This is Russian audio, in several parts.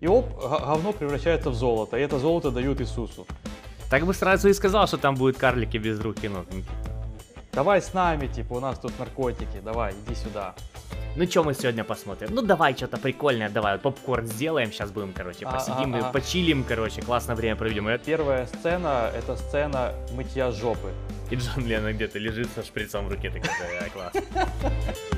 и оп, говно превращается в золото, и это золото дают Иисусу. Так бы сразу и сказал, что там будут карлики без рук и ног. Давай с нами, типа, у нас тут наркотики, давай, иди сюда. Ну что мы сегодня посмотрим? Ну давай что-то прикольное, давай вот попкорн сделаем, сейчас будем, короче, А, посидим а, и а. почилим, короче, классное время проведем. И, Первая сцена, это сцена мытья жопы. и Джон Леннон где-то лежит со шприцом в руке, да, класс.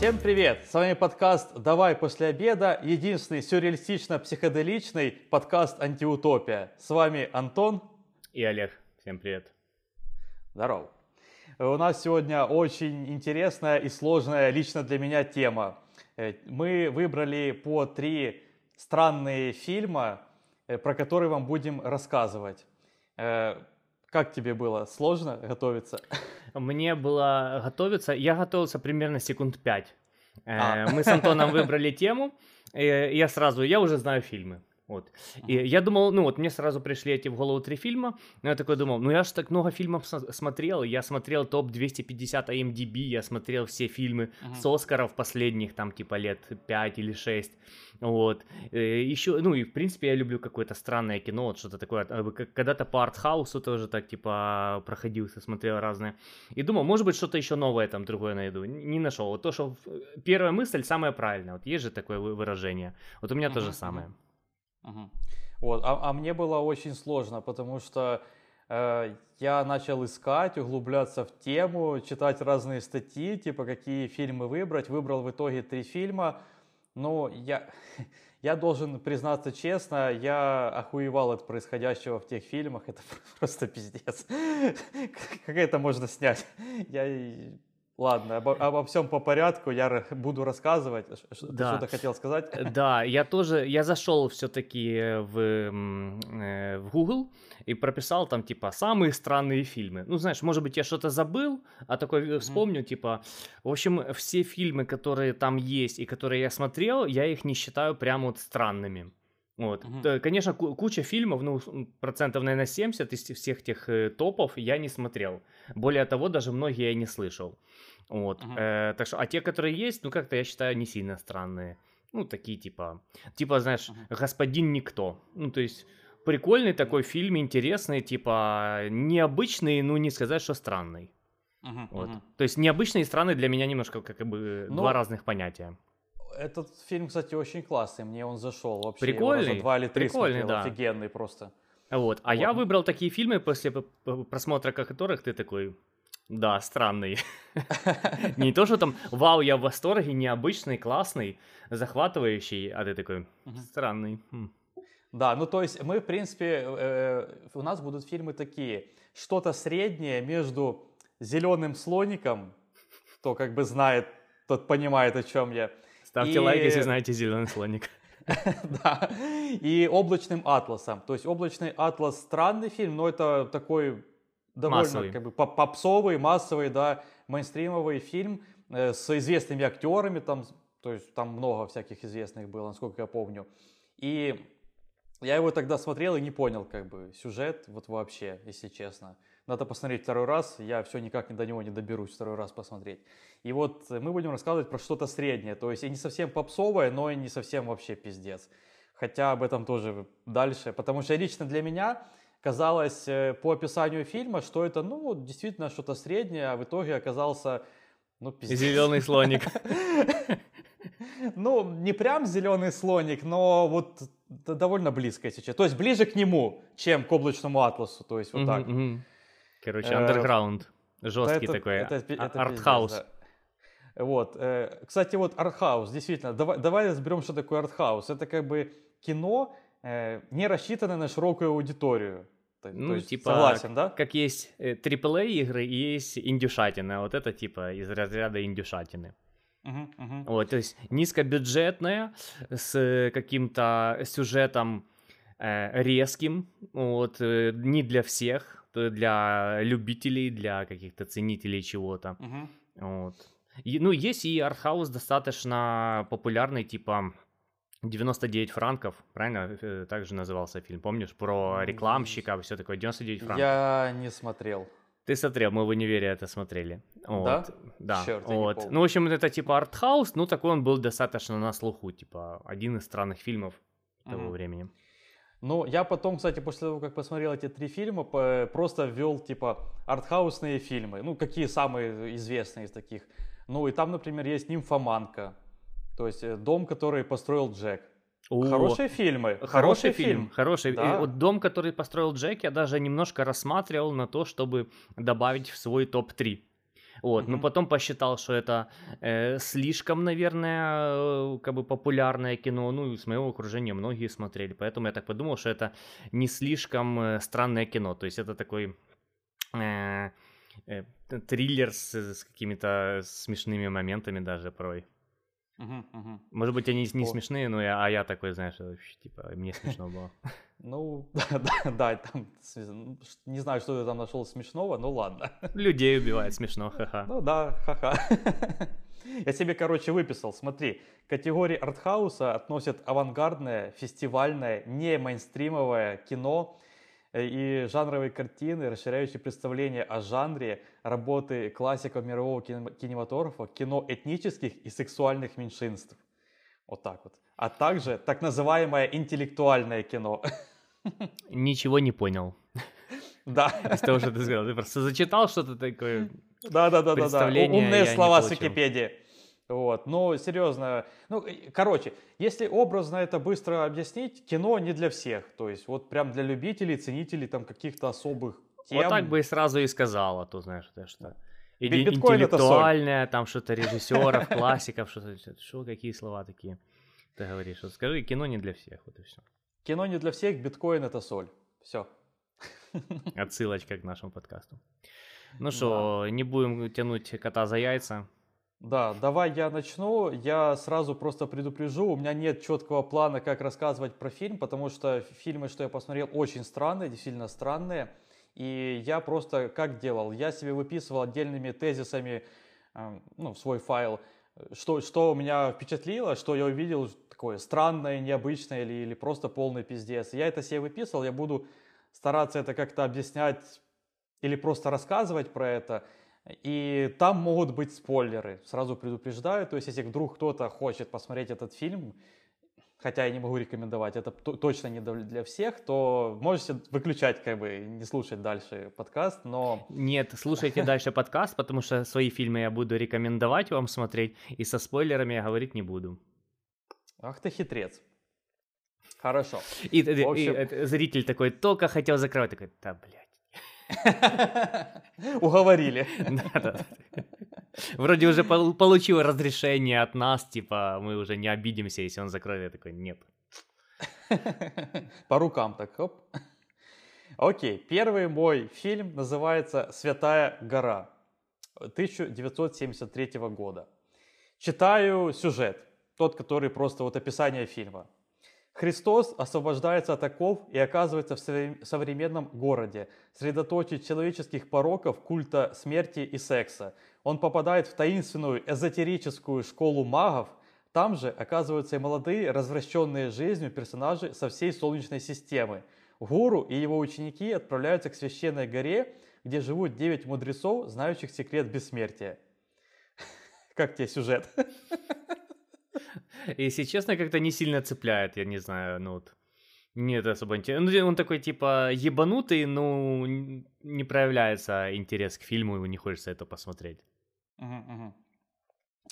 Всем привет! С вами подкаст «Давай после обеда», единственный сюрреалистично-психоделичный подкаст «Антиутопия». С вами Антон и Олег. Всем привет. Здорово. У нас сегодня очень интересная и сложная лично для меня тема. Э, мы выбрали по три странные фильма, э, про которые вам будем рассказывать. Э, как тебе было? Сложно готовиться? Мне было готовиться. Я готовился примерно секунд пять. А. Мы с Антоном выбрали тему, э, я сразу, я уже знаю фильмы. Вот. И я думал, ну вот мне сразу пришли эти в голову три фильма, но я такой думал, ну я же так много фильмов смотрел, я смотрел топ 250 IMDb, я смотрел все фильмы Мгм. с Оскаров последних там типа лет 5 или 6, вот. Еще, ну и в принципе я люблю какое-то странное кино, вот что-то такое, э, как- когда-то по артхаусу тоже так типа проходился, смотрел разное. И думал, может быть, что-то еще новое там другое найду. Не нашел. Вот то, что первая мысль самая правильная. Вот есть же такое вы- выражение. Вот у меня то же самое. Мгм. Вот, а, а мне было очень сложно, потому что э, я начал искать, углубляться в тему, читать разные статьи, типа какие фильмы выбрать. Выбрал в итоге три фильма. Но я, я должен признаться честно, я охуевал от происходящего в тех фильмах. Это просто пиздец. Как это можно снять? Я... Ладно, обо, обо всем по порядку, я буду рассказывать. Ты Да. что-то хотел сказать? Э, Да, я тоже, я зашел все-таки в, э, в Google и прописал там типа самые странные фильмы. Ну, знаешь, может быть, я что-то забыл, а такой э, вспомню, типа, в общем, все фильмы, которые там есть и которые я смотрел, я их не считаю прям вот странными. Вот. Т- Конечно, ку- куча фильмов, ну, процентов, наверное, 70 из всех тех э, топов я не смотрел. Более того, даже многие я не слышал. Вот. Мгм. Э, так что, а те, которые есть, ну, как-то я считаю, не сильно странные. Ну, такие типа, типа, знаешь, Мгм. господин никто. Ну, то есть, прикольный такой фильм, интересный, типа, необычный, ну, не сказать, что странный. Мгм, Вот. мгм. То есть, необычный и странный для меня немножко как бы Ну, два разных понятия. Этот фильм, кстати, очень классный. Мне он зашел вообще. Я Прикольный, два или три прикольный, смотрел. да. Офигенный просто. Вот. А я Вот. выбрал такие фильмы, после просмотра которых ты такой, да, странный. Не то, что там, вау, я в восторге, необычный, классный, захватывающий, а ты такой, странный. хм». Да, ну то есть мы, в принципе, э, у нас будут фильмы такие. Что-то среднее между зеленым слоником, кто как бы знает, тот понимает, о чем я. Ставьте И- лайк, если знаете зеленый слоник. да. И облачным атласом. То есть облачный атлас странный фильм, но это такой довольно Массовый. как бы поп- попсовый, массовый, да, мейнстримовый фильм э, с известными актерами, там, то есть там много всяких известных было, насколько я помню. И я его тогда смотрел и не понял, как бы, сюжет, вот вообще, если честно. Надо посмотреть второй раз, я все никак не до него не доберусь второй раз посмотреть. И вот мы будем рассказывать про что-то среднее, то есть и не совсем попсовое, но и не совсем вообще пиздец. Хотя об этом тоже дальше, потому что лично для меня казалось э, по описанию фильма, что это, ну, действительно что-то среднее, а в итоге оказался, ну, пиздец. Зеленый слоник. Ну, не прям зеленый слоник, но вот довольно близко сейчас. То есть ближе к нему, чем к облачному атласу. То есть вот так. Короче, Э, андерграунд. Да Жесткий это- такой. это это Артхаус. пиздец, да. Вот. э, Кстати, вот артхаус, действительно. Давай, давай разберем, что такое артхаус. Это как бы кино, э, не рассчитанное на широкую аудиторию. То- Ну, то есть, типа, согласен, да? Как есть AAA игры и есть индюшатина. Вот это типа из разряда индюшатины. Мгм, мгм. Вот, то есть низкобюджетная, с каким-то сюжетом э, резким, вот, э, не для всех, для любителей, для каких-то ценителей чего-то. Мгм. Вот. И, ну, есть и артхаус достаточно популярный, типа 99 франков, правильно? Э, Так же назывался фильм, помнишь? Про рекламщика, все такое, 99 франков. Я не смотрел. Ты смотрел, мы в универе это смотрели. Вот. Да? Да. Не вот. Ну, в общем, это типа артхаус, ну, такой он был достаточно на слуху, типа, один из странных фильмов того Мгм. времени. Ну, я потом, кстати, после того, как посмотрел эти три фильма, просто ввел, типа, артхаусные фильмы. Ну, какие самые известные из таких. Ну, и там, например, есть «Нимфоманка». То есть э, дом, который построил Джек. О, Хорошие фильмы. Хороший фильм, хороший. И Да. вот дом, который построил Джек, я даже немножко рассматривал на то, чтобы добавить в свой топ-3. Вот, но Мгм. потом посчитал, что это э, слишком, наверное, э, как бы популярное кино. Ну, и с моего окружения многие смотрели, поэтому я так подумал, что это не слишком э, странное кино. То есть это такой э, э, триллер с, с какими-то смешными моментами даже порой. Мгм, мгм. Может быть, они не Вот. смешные, но я, а я такой, знаешь, вообще, типа, мне смешно было. Ну, да, да, там, ну, не знаю, что ты там нашел смешного, ну ладно. Людей убивает смешно, ха-ха. Ну да, ха-ха. Я себе, короче, выписал, смотри, к категории артхауса относят авангардное, фестивальное, не мейнстримовое кино э, и жанровые картины, расширяющие представление о жанре, работы классиков мирового кинема- кинематографа, кино этнических и сексуальных меньшинств. Вот так вот. А также так называемое интеллектуальное кино. Ничего не понял Да. из того, что ты сказал. Ты просто зачитал что-то такое. Да, да, Умные слова с. Википедии. Вот, ну, серьезно. Ну, короче, если образно это быстро объяснить, кино не для всех. То есть, вот прям для любителей, ценителей там каких-то особых тем. Вот так бы и сразу и сказал, а то, знаешь, это что. Биткоин соль. интеллектуальное, там что-то режиссеров, классиков, что-то. Что, какие слова такие? Ты говоришь, вот скажи, кино не для всех, вот и все. Кино не для всех, биткоин это соль. Все. Отсылочка к нашему подкасту. Ну что, не будем тянуть кота за яйца. Да, давай я начну. Я сразу просто предупрежу, у меня нет четкого плана, как рассказывать про фильм, потому что фильмы, что я посмотрел, очень странные, действительно странные. И я просто как делал? Я себе выписывал отдельными тезисами э, ну, свой файл, что, что меня впечатлило, что я увидел такое странное, необычное или, или просто полный пиздец. Я это себе выписывал, я буду стараться это как-то объяснять или просто рассказывать про это. И там могут быть спойлеры, сразу предупреждаю. То есть, если вдруг кто-то хочет посмотреть этот фильм, хотя я не могу рекомендовать, это точно не для всех, то можете выключать, как бы, не слушать дальше подкаст, но... Нет, слушайте дальше подкаст, потому что свои фильмы я буду рекомендовать вам смотреть, и со спойлерами я говорить не буду. Ах ты хитрец. Хорошо. И, и- и общем- это зритель такой только хотел закрывать, такой, да, блядь. Уговорили. Да-да. Вроде уже пол- получил разрешение от нас, типа, мы уже не обидимся, если он закроет. Я такой, нет. По рукам так, хоп. Окей, первый мой фильм называется «Святая гора» 1973 года. Читаю сюжет, тот, который просто вот описание фильма. Христос освобождается от оков и оказывается в совре- современном городе, средоточие человеческих пороков, культа смерти и секса. Он попадает в таинственную эзотерическую школу магов, там же оказываются и молодые, развращенные жизнью персонажи со всей Солнечной системы. Гуру и его ученики отправляются к священной горе, где живут девять мудрецов, знающих секрет бессмертия. Как тебе сюжет? Если честно, как-то не сильно цепляет, я не знаю, ну вот. Нет особо интересно. Ну, он такой, типа, ебанутый, но не проявляется интерес к фильму, и не хочется это посмотреть. Мгм, мгм.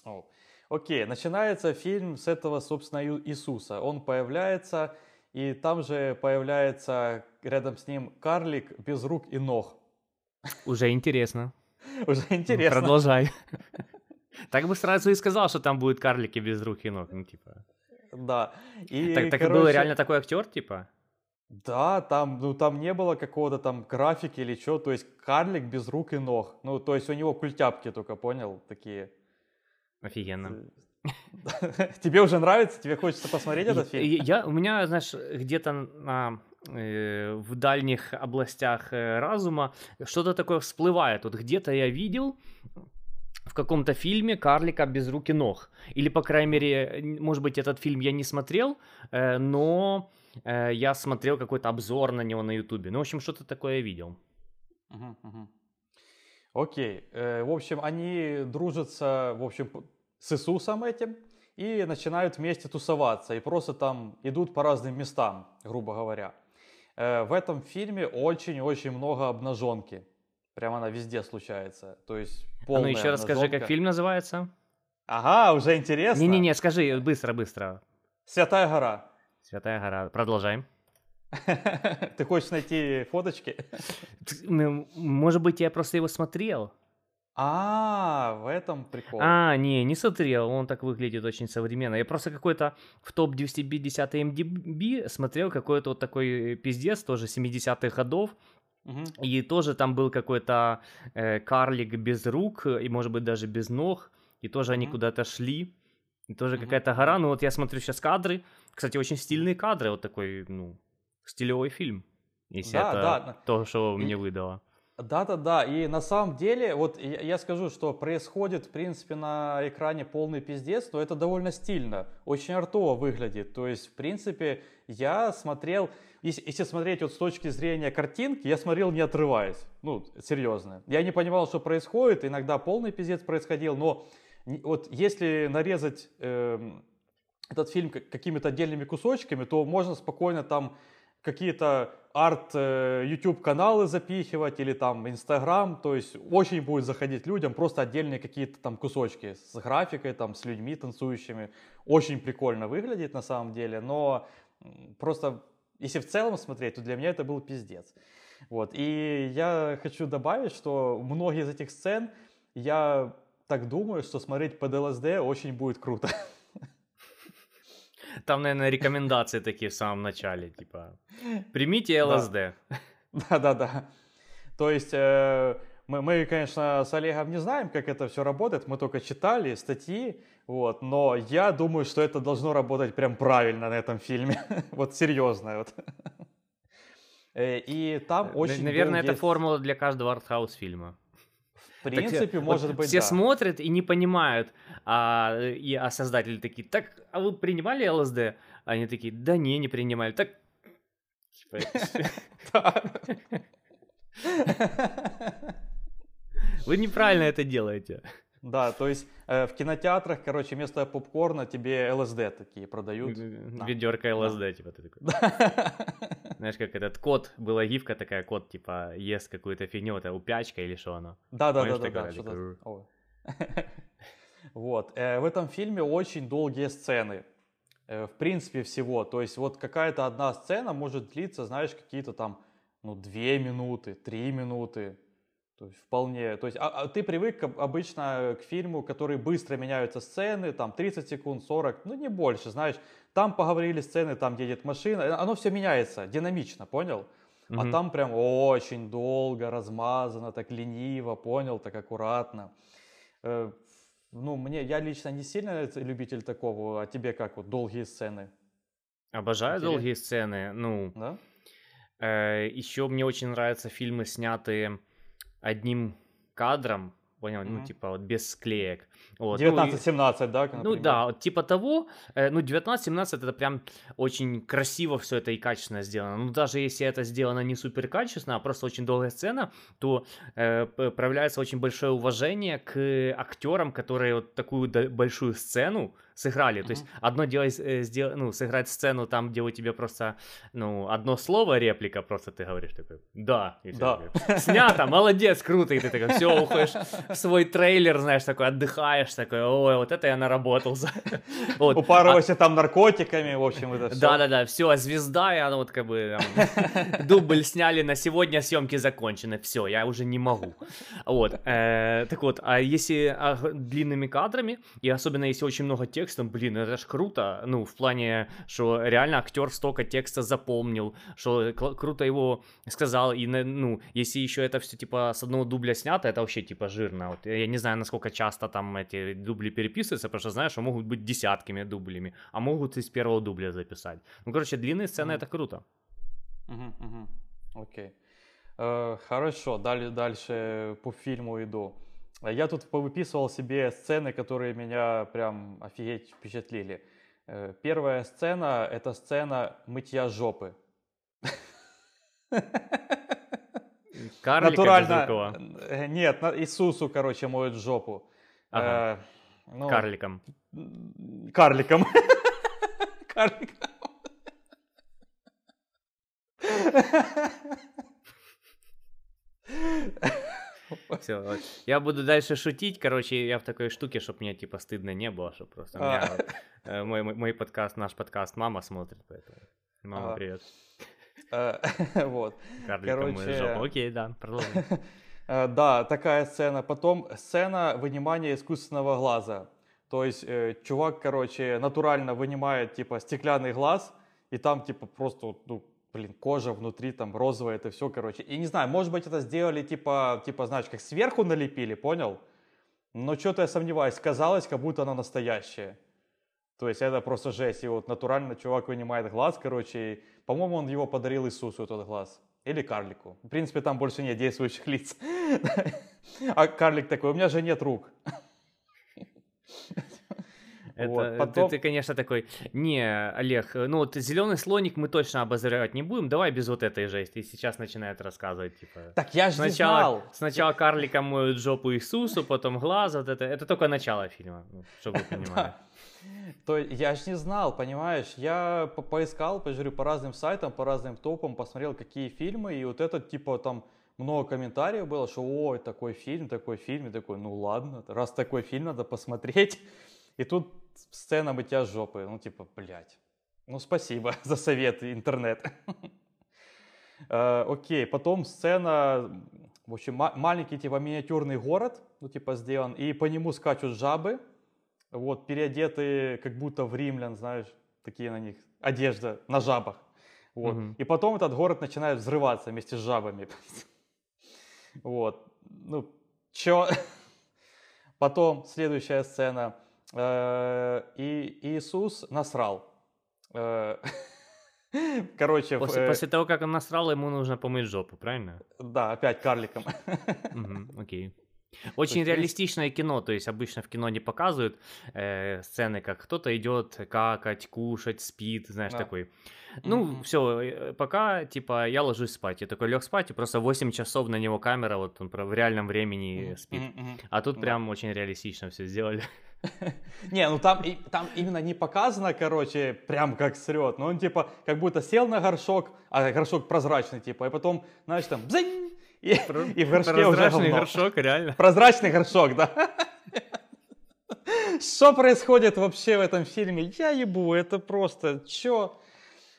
О, Окей, начинается фильм с этого, собственно, Иисуса. Он появляется, и там же появляется рядом с ним карлик без рук и ног. Уже интересно. Уже интересно. Продолжай. Так бы сразу и сказал, что там будут карлики без рук и ног. Ну, типа. Да. И, Так, так и был короче, реально такой актер, типа? Да, там, ну, там не было какого-то там графики или что, то есть карлик без рук и ног. Ну, то есть у него культяпки только, понял, такие. Офигенно. Тебе уже нравится? Тебе хочется посмотреть этот фильм? Я, у меня, знаешь, где-то на, э, в дальних областях э, разума что-то такое всплывает. Вот где-то я видел в каком-то фильме карлика без рук и ног. Или, по крайней мере, может быть, этот фильм я не смотрел, э, но э, я смотрел какой-то обзор на него на Ютубе. Ну, в общем, что-то такое видел. Мгм, мгм. Окей. Э, в общем, они дружатся, в общем, с Иисусом этим и начинают вместе тусоваться. И просто там идут по разным местам, грубо говоря. Э, в этом фильме очень-очень много обнаженки. Прямо она везде случается. То есть полная А ну еще расскажи, обнаженка. как фильм называется? Ага, уже интересно. Не-не-не, скажи быстро-быстро. Святая гора. Святая гора. Продолжаем. Ты хочешь найти фоточки? Ну, Может быть, я просто его смотрел? А, в этом прикол. А, не, не смотрел, он так выглядит очень современно. Я просто какой-то в топ 250 MDB смотрел какой-то вот такой пиздец, тоже 70-х годов, и тоже там был какой-то э, карлик без рук, и может быть даже без ног, и тоже они куда-то шли, и тоже какая-то гора. Ну вот я смотрю сейчас кадры, кстати, очень стильные кадры, вот такой, ну, стилевой фильм, если Да, это да. то, что И- мне выдало. Да-да-да, и на самом деле, вот я, я скажу, что происходит, в принципе, на экране полный пиздец, но это довольно стильно, очень артово выглядит. То есть, в принципе, я смотрел, если, если смотреть вот с точки зрения картинки, я смотрел не отрываясь, ну, серьезно. Я не понимал, что происходит, иногда полный пиздец происходил, но вот если нарезать эм, этот фильм как- какими-то отдельными кусочками, то можно спокойно там какие-то арт э, YouTube каналы запихивать или там Instagram, то есть очень будет заходить людям просто отдельные какие-то там кусочки с графикой, там с людьми танцующими. Очень прикольно выглядит на самом деле, но просто если в целом смотреть, то для меня это был пиздец. Вот. И я хочу добавить, что многие из этих сцен я так думаю, что смотреть под ЛСД очень будет круто. Там, наверное, рекомендации такие в самом начале, типа, примите ЛСД. Да-да-да. То есть э, мы, мы, конечно, с Олегом не знаем, как это все работает, мы только читали статьи, вот, но я думаю, что это должно работать прям правильно на этом фильме, вот серьезно. Вот. Э, И там очень Наверное, это формула для каждого артхаус фильма. Принципе, вот может быть, Все да. смотрят и не понимают, а, и, а создатели такие, так, а вы принимали ЛСД? Они такие, да не, не принимали. Так, типа, вы неправильно это делаете. Да, то есть э, в кинотеатрах, короче, вместо попкорна тебе ЛСД такие продают. Да. Ведерко ЛСД, типа, ты такой. Знаешь, как этот кот, была гифка такая, кот, типа, ест какую-то фигню, это упячка или что оно. Да, да, да, да, да. Ой. Вот. э, В этом фильме очень долгие сцены. Э, В принципе, всего. То есть вот какая-то одна сцена может длиться, знаешь, какие-то там, ну, две минуты, три минуты. То есть вполне. То есть а, а ты привык обычно к фильму, который быстро меняются сцены, там 30 секунд, 40, ну не больше, знаешь. Там поговорили сцены, там едет машина, э, оно все меняется динамично, понял? А Мгм. там прям очень долго, размазано, так лениво, понял, так аккуратно. Э, Ну, мне, я лично не сильно любитель такого, а тебе как, вот долгие сцены, Обожаю Интересно. долгие сцены, ну, да? еще мне очень нравятся фильмы, снятые одним кадром, понял, ну, Мгм. типа, вот без склеек. Вот, ну, и- 19-17, да, Ну например? да, вот типа того, э, ну 19-17 это прям очень красиво все это и качественно сделано. Ну даже если это сделано не супер качественно, а просто очень долгая сцена, то э, проявляется очень большое уважение к актерам, которые вот такую большую сцену сыграли. То есть одно дело э, сдел- ну, сыграть сцену там, где у тебя просто ну, одно слово, реплика, просто ты говоришь такой, да, и Да. такое, снято, молодец, круто, и ты такой, все, уходишь в свой трейлер, знаешь, такой, отдыхаешь, такой, ой, вот это я наработался. Вот. А Упарывайся там наркотиками, в общем, это все. Да-да-да, все, звезда, и она вот как бы там, дубль сняли на сегодня, съемки закончены, все, я уже не могу. Вот, э, так вот, а если а, длинными кадрами, и особенно если очень много текста, блин, это ж круто, ну, в плане, что реально актер столько текста запомнил, что круто его сказал, и, ну, если еще это все, типа, с одного дубля снято, это вообще, типа, жирно. Вот, я не знаю, насколько часто там эти дубли переписываются, потому что, знаешь, что могут быть десятками дублями, а могут из первого дубля записать. Ну, короче, длинные сцены Мгм. это круто. Мгм, мгм. Окей. Э, Хорошо, дали- дальше по фильму иду. Я тут повыписывал себе сцены, которые меня прям офигеть впечатлили. Э, Первая сцена — это сцена мытья жопы. Карлика натурально... э, Нет, Иисусу, короче, моют жопу. Ага. Э, ну, Карликом. Карликом. Карликом. Все, я буду дальше шутить, короче, я в такой штуке, чтобы мне типа стыдно не было, чтобы просто меня А. вот, э, мой, мой, мой подкаст, наш подкаст мама смотрит, поэтому. Мама, Ага. привет. Э, Вот. Короче. Окей, да, продолжим. Э, Да, такая сцена. Потом сцена вынимания искусственного глаза. То есть э, чувак, короче, натурально вынимает типа стеклянный глаз, и там типа просто, вот, ну, блин, кожа внутри там розовая, это все, короче. И не знаю, может быть это сделали типа, типа, знаешь, как сверху налепили, понял? Но что-то я сомневаюсь, казалось, как будто оно настоящее. То есть это просто жесть. И вот натурально чувак вынимает глаз, короче, и, по-моему, он его подарил Иисусу, этот глаз. Или карлику. В принципе, там больше нет действующих лиц. А карлик такой, у меня же нет рук. Это, Вот, ты- потом- ты, конечно, такой, не, Олег, э, ну вот зеленый слоник мы точно обозревать не будем, давай без вот этой жести. И сейчас начинает рассказывать, типа, Так я же не сначала, знал. сначала карликом моют жопу Иисусу, потом глаз, вот это, это только начало фильма, ну, чтобы вы понимали. То я же не знал, понимаешь? Я по- поискал, говорю, по разным сайтам, по разным топам, посмотрел, какие фильмы, и вот этот, типа, там много комментариев было, что ой, такой фильм, такой фильм, и такой, ну ладно, раз такой фильм, надо посмотреть. И тут сцена мытья жопы, ну типа, блядь. Ну спасибо за совет, интернет. Э, Окей, потом сцена, в общем, ма- маленький типа миниатюрный город, ну типа сделан, и по нему скачут жабы, вот, переодетые как будто в римлян, знаешь, такие на них, одежда на жабах. Вот. Мгм. И потом этот город начинает взрываться вместе с жабами. Вот. Ну, чё? Потом следующая сцена. Э, И Иисус насрал. Э, Короче, После, э, после того, как он насрал, ему нужно помыть жопу, правильно? да, опять карликом. Мгм, Окей. Очень есть- реалистичное кино, то есть обычно в кино не показывают э, сцены, как кто-то идет какать, кушать, спит, знаешь, Да. такой. Ну, Мгм. все, пока, типа, я ложусь спать. Я такой лег спать, и просто 8 часов на него камера, вот он в реальном времени спит. мгм. А тут Да. прям очень реалистично все сделали. Не, ну там, там именно не показано, короче, прям как срет. Но он типа как будто сел на горшок, а горшок прозрачный, типа, и потом, знаешь, там бзынь, и, и в горшке уже Прозрачный говно. горшок, реально. Прозрачный горшок, да. Что происходит вообще в этом фильме? Я ебу, это просто чё?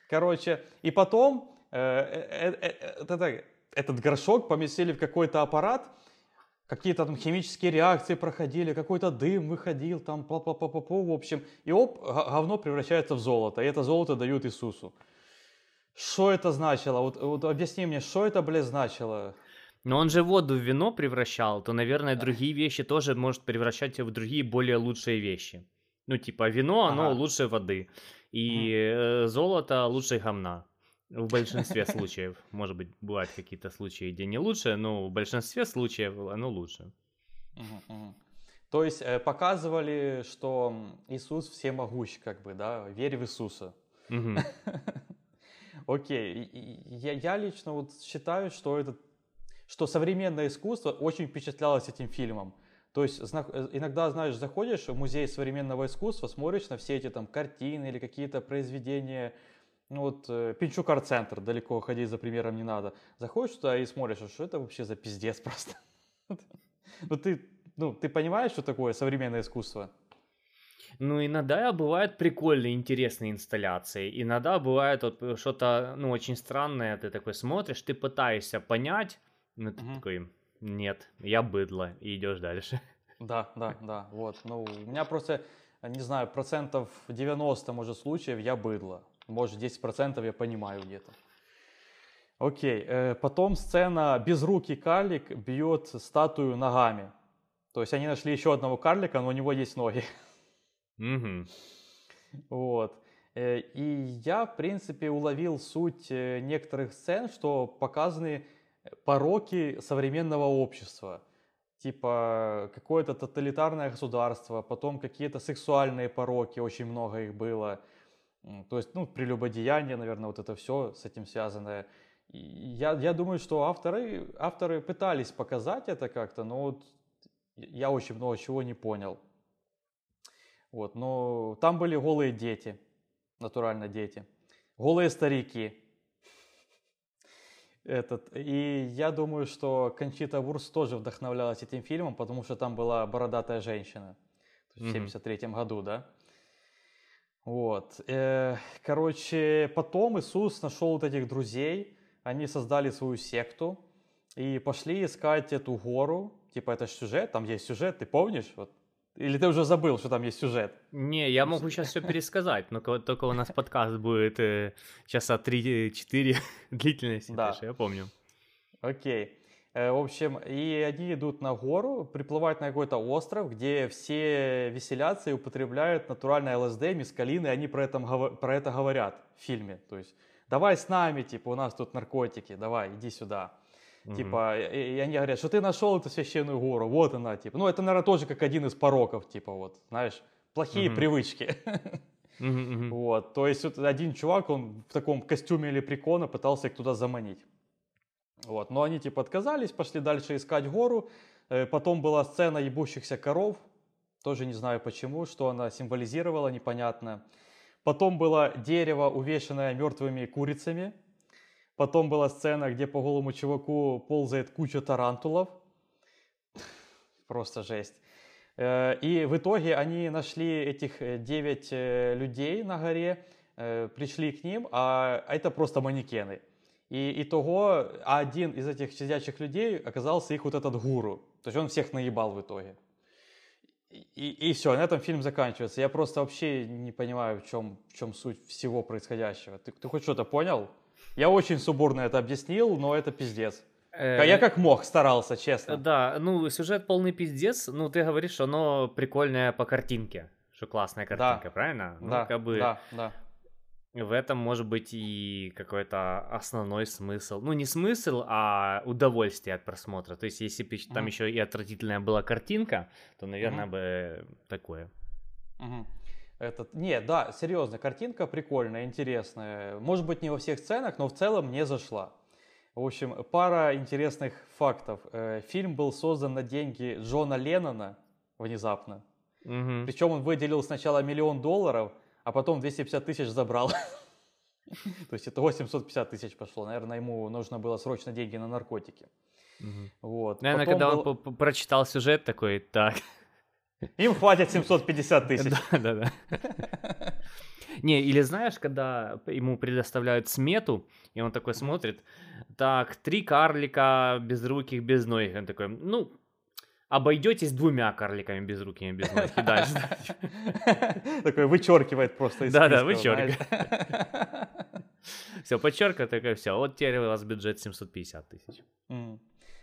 Короче, и потом э, э, э, э, это- этот горшок поместили в какой-то аппарат, какие-то там химические реакции проходили, какой-то дым выходил, там па па па па па в общем. И оп, говно превращается в золото, и это золото дают Иисусу. Что это значило? Вот, вот объясни мне, что это, блядь, значило? Но он же воду в вино превращал, то, наверное, другие вещи тоже может превращать в другие более лучшие вещи. Ну, типа, вино, оно Ага. лучше воды. И э, золото лучше гамна. В большинстве случаев. Может быть, бывают какие-то случаи, где не лучше, но в большинстве случаев оно лучше. То есть э, показывали, что Иисус всемогущ, как бы, да, верь в Иисуса. Окей, я, лично вот считаю, что это, что современное искусство очень впечатлялось этим фильмом. То есть э, иногда, знаешь, заходишь в музей современного искусства, смотришь на все эти там картины или какие-то произведения, ну вот э, Пинчук арт-центр, далеко ходить за примером не надо. Заходишь туда и смотришь, а что это вообще за пиздец просто. Ну ты, ну ты понимаешь, что такое современное искусство? Ну, иногда бывают прикольные, интересные инсталляции. Иногда бывает вот э, что-то, ну, очень странное. Ты такой смотришь, ты пытаешься понять, но ты Мгм. такой, нет, я быдло, и идешь дальше. Да, да, да, вот. Ну, у меня просто, не знаю, процентов 90, может, случаев я быдло. Может, 10 процентов я понимаю где-то. Окей, э, потом сцена безрукий карлик бьет статую ногами. То есть они нашли еще одного карлика, но у него есть ноги. Мгм. Вот. Э, И я, в принципе, уловил суть э, некоторых сцен, что показаны пороки современного общества. Типа какое-то тоталитарное государство, потом какие-то сексуальные пороки, очень много их было. То есть, ну, прелюбодеяние, наверное, вот это все с этим связанное. я, я думаю, что авторы, авторы пытались показать это как-то, но вот я очень много чего не понял. Вот, но там были голые дети, натурально дети, голые старики. Этот, и я думаю, что Кончита Вурс тоже вдохновлялась этим фильмом, потому что там была бородатая женщина в 73 году, да. Вот. Э, короче, потом Иисус нашел вот этих друзей, они создали свою секту и пошли искать эту гору. Типа, это сюжет, там есть сюжет, ты помнишь? Вот. Или ты уже забыл, что там есть сюжет? Не, я могу сейчас все пересказать, но только у нас подкаст будет э, часа 3-4 длительности, да. я помню. Окей. Э, в общем, и они идут на гору, приплывают на какой-то остров, где все веселятся и употребляют натуральное ЛСД, мискалины, и они про это, про это говорят в фильме. То есть, давай с нами, типа, у нас тут наркотики, давай, иди сюда. Угу. Типа, и, и они говорят, что ты нашел эту священную гору, вот она, типа. Ну, это, наверное, тоже как один из пороков, типа, вот, знаешь, плохие угу. привычки. Угу, вот, то есть вот один чувак, он в таком костюме лепрекона пытался их туда заманить. Вот. Но они типа отказались, пошли дальше искать гору. Э, потом была сцена ебущихся коров. Тоже не знаю почему, что она символизировала, непонятно. Потом было дерево, увешанное мертвыми курицами. Потом была сцена, где по голому чуваку ползает куча тарантулов. Просто жесть. Э, и в итоге они нашли этих 9 э, людей на горе, пришли к ним, а это просто манекены. И, и того один из этих сидячих людей оказался их вот этот гуру. То есть он всех наебал в итоге. И, и все, на этом фильм заканчивается. Я просто вообще не понимаю, в чем, в чем суть всего происходящего. Ты, ты хоть что-то понял? Я очень субурно это объяснил, но это пиздец. Э, я как мог старался, честно. Да, ну сюжет полный пиздец. Ну ты говоришь, оно прикольное по картинке, что классная картинка, да. правильно? Ну, да, как бы... да, да в этом может быть и какой-то основной смысл. Ну, не смысл, а удовольствие от просмотра. То есть, если бы там mm-hmm. еще и отвратительная была картинка, то, наверное, mm-hmm. бы такое. Mm-hmm. Этот, не, да, серьезно, картинка прикольная, интересная. Может быть, не во всех сценах, но в целом не зашла. В общем, пара интересных фактов. Э, фильм был создан на деньги Джона Леннона внезапно. Mm-hmm. Причем он выделил сначала миллион долларов, а потом 250 тысяч забрал. То есть это 850 тысяч пошло. Наверное, ему нужно было срочно деньги на наркотики. Вот. Наверное, когда он прочитал сюжет такой, так. Им хватит 750 тысяч. Да, да, да. Не, или знаешь, когда ему предоставляют смету, и он такой смотрит, так, три карлика без руки, без ноги. Он такой, ну, обойдетесь двумя карликами без руки и без ноги. Дальше. Такой вычеркивает просто из Да-да, вычеркивает. Все, подчерка, такая, все, вот теперь у вас бюджет 750 тысяч.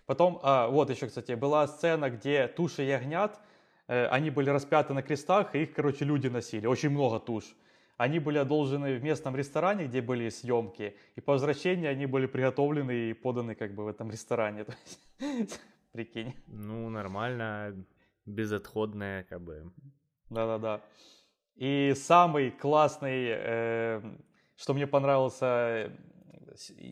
Потом, а, вот еще, кстати, была сцена, где туши ягнят, э, они были распяты на крестах, и их, короче, люди носили, очень много туш. Они были одолжены в местном ресторане, где были съемки, и по возвращении они были приготовлены и поданы как бы в этом ресторане. Прикинь. Ну, нормально, безотходная, как бы. Да-да-да. И самый классный, э, что мне понравился, э,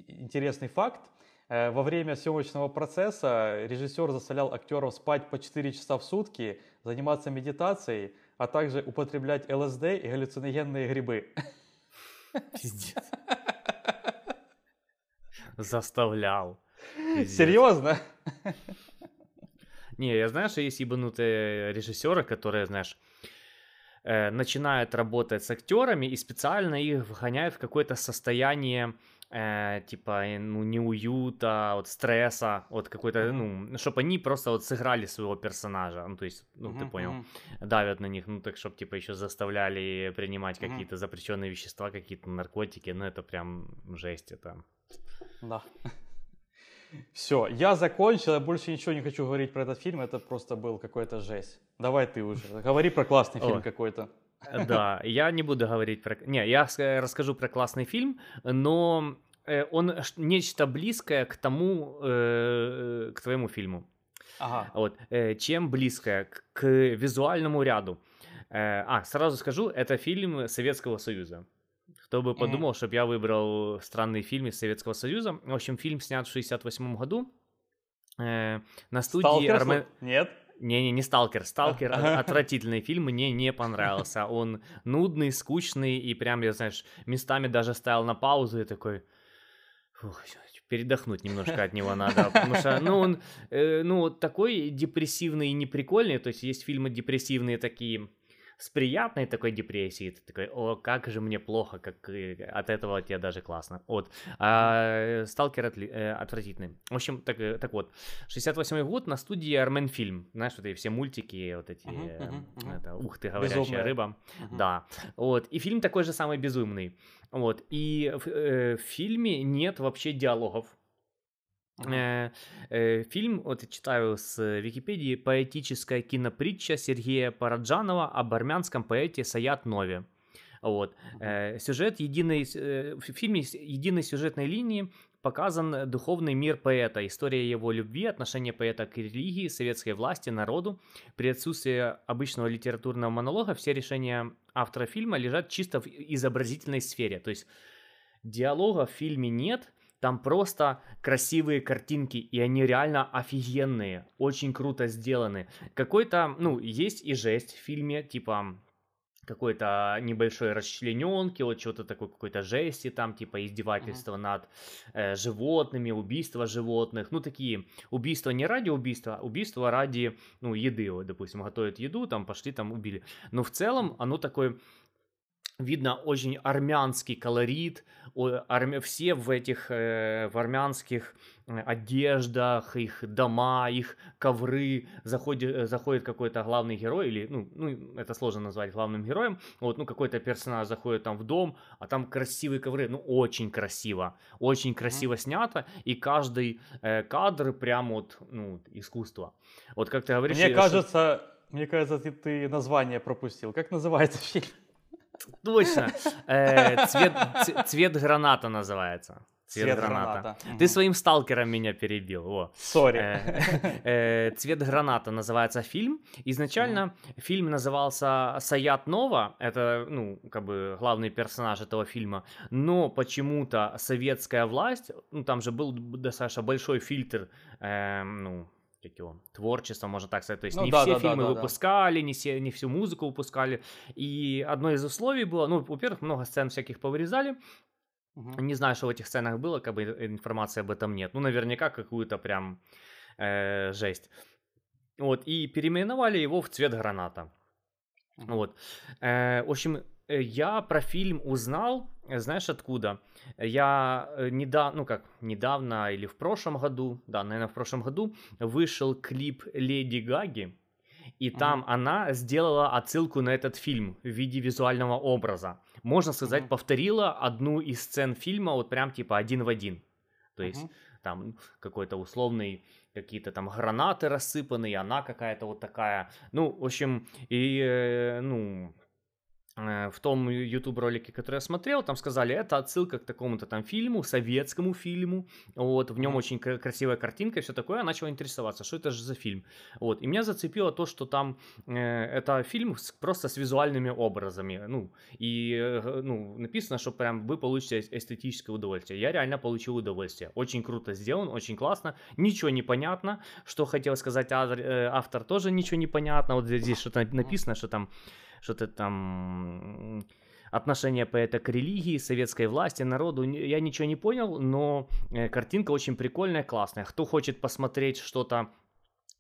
интересный факт, э, во время съемочного процесса режиссер заставлял актеров спать по 4 часа в сутки, заниматься медитацией, а также употреблять ЛСД и галлюциногенные грибы. Пиздец. Заставлял. Серьезно? Не, я знаю, что есть ебанутые режиссеры, которые, знаешь, э, начинают работать с актерами и специально их вгоняют в какое-то состояние э, типа, ну, неуюта, вот стресса, вот какой-то, ну, чтобы они просто вот сыграли своего персонажа, ну, то есть, ну, ты понял, давят на них, ну, так, чтобы, типа, еще заставляли принимать какие-то запрещенные вещества, какие-то наркотики, ну, это прям жесть, это... Да. Все, я закончил, я больше ничего не хочу говорить про этот фильм, это просто был какой-то жесть. Давай ты уже, говори про классный фильм какой-то. Э, да, я не буду говорить про... Не, я расскажу про классный фильм, но э, он нечто близкое к тому, э, к твоему фильму. Ага. Вот. Чем близкое? К визуальному ряду. А, сразу скажу, это фильм Советского Союза. Кто бы подумал, mm-hmm. чтобы я выбрал странный фильм из Советского Союза. В общем, фильм снят в 68 году. Э, на студии... Сталкер? Армен... Нет? Не-не, не Сталкер. Сталкер отвратительный фильм, мне не понравился. Он нудный, скучный, и прям, я, знаешь, местами даже ставил на паузу и такой... Фух, передохнуть немножко от него надо, потому что, ну, он, э, ну, такой депрессивный и неприкольный, то есть есть фильмы депрессивные такие, с приятной такой депрессией, ты такой, о, как же мне плохо, как от этого тебе даже классно. Вот. А Сталкер отли, э, отвратительный. В общем, так, э, так вот, 68-й год на студии Армен Фильм. Знаешь, вот эти все мультики, вот эти, uh-huh, uh-huh, uh-huh. Это, ух ты, говорящая Безумная. рыба. Uh-huh. Да. Вот. И фильм такой же самый безумный. Вот. И в, э, в фильме нет вообще диалогов. Э, э, фильм, вот я читаю с Википедии, поэтическая кинопритча Сергея Параджанова об армянском поэте Саят Нове. Вот. Э, сюжет единой, в фильме единой сюжетной линии показан духовный мир поэта, история его любви, отношение поэта к религии, советской власти, народу. При отсутствии обычного литературного монолога все решения автора фильма лежат чисто в изобразительной сфере. То есть диалога в фильме нет, там просто красивые картинки, и они реально офигенные, очень круто сделаны. Какой-то, ну, есть и жесть в фильме, типа какой-то небольшой расчлененки, вот чего-то такой какой-то жести, там типа издевательства uh-huh. над э, животными, убийства животных, ну такие убийства не ради убийства, а убийства ради, ну, еды, вот, допустим, готовят еду, там пошли, там убили. Но в целом оно такое видно очень армянский колорит, все в этих э, в армянских э, одеждах, их дома, их ковры, заходит, э, заходит какой-то главный герой, или, ну, ну, это сложно назвать главным героем, вот, ну, какой-то персонаж заходит там в дом, а там красивые ковры, ну, очень красиво, очень красиво снято, и каждый э, кадр прям вот, ну, искусство. Вот как ты говоришь... Мне кажется, что... мне кажется, ты, ты название пропустил. Как называется фильм? Точно. Э, цвет, цвет граната называется. Цвет, цвет граната. граната. Ты своим сталкером меня перебил. Sorry. Э, э, цвет граната называется фильм. Изначально mm. фильм назывался Саят Нова. Это, ну, как бы главный персонаж этого фильма. Но почему-то советская власть, ну, там же был достаточно большой фильтр, э, ну, как его, творчество, можно так сказать. То есть ну, не да, все да, фильмы да, выпускали, Не, все, не всю музыку выпускали. И одно из условий было, ну, во-первых, много сцен всяких повырезали. Угу. Не знаю, что в этих сценах было, как бы информации об этом нет. Ну, наверняка какую-то прям э, жесть. Вот, и переименовали его в цвет граната. Вот. Э, в общем, я про фильм узнал, э, знаешь, откуда? Я э, недавно, ну как, недавно или в прошлом году, да, наверное, в прошлом году вышел клип Леди Гаги, и там mm-hmm. она сделала отсылку на этот фильм в виде визуального образа. Можно сказать, mm-hmm. повторила одну из сцен фильма вот прям типа один в один. То есть mm-hmm. там какой-то условный какие-то там гранаты рассыпанные, она какая-то вот такая. Ну, в общем, и, ну, Э, в том YouTube ролике, который я смотрел, там сказали, это отсылка к такому-то там фильму, советскому фильму, вот, в нем очень красивая картинка и все такое, я начал интересоваться, что это же за фильм, вот, и меня зацепило то, что там э, это фильм с, просто с визуальными образами, ну, и, э, ну, написано, что прям вы получите эстетическое удовольствие, я реально получил удовольствие, очень круто сделан, очень классно, ничего не понятно, что хотел сказать автор, э, автор тоже ничего не понятно, вот здесь что-то написано, что там что-то там отношение поэта к религии, советской власти, народу. Я ничего не понял, но э, картинка очень прикольная, классная. Кто хочет посмотреть что-то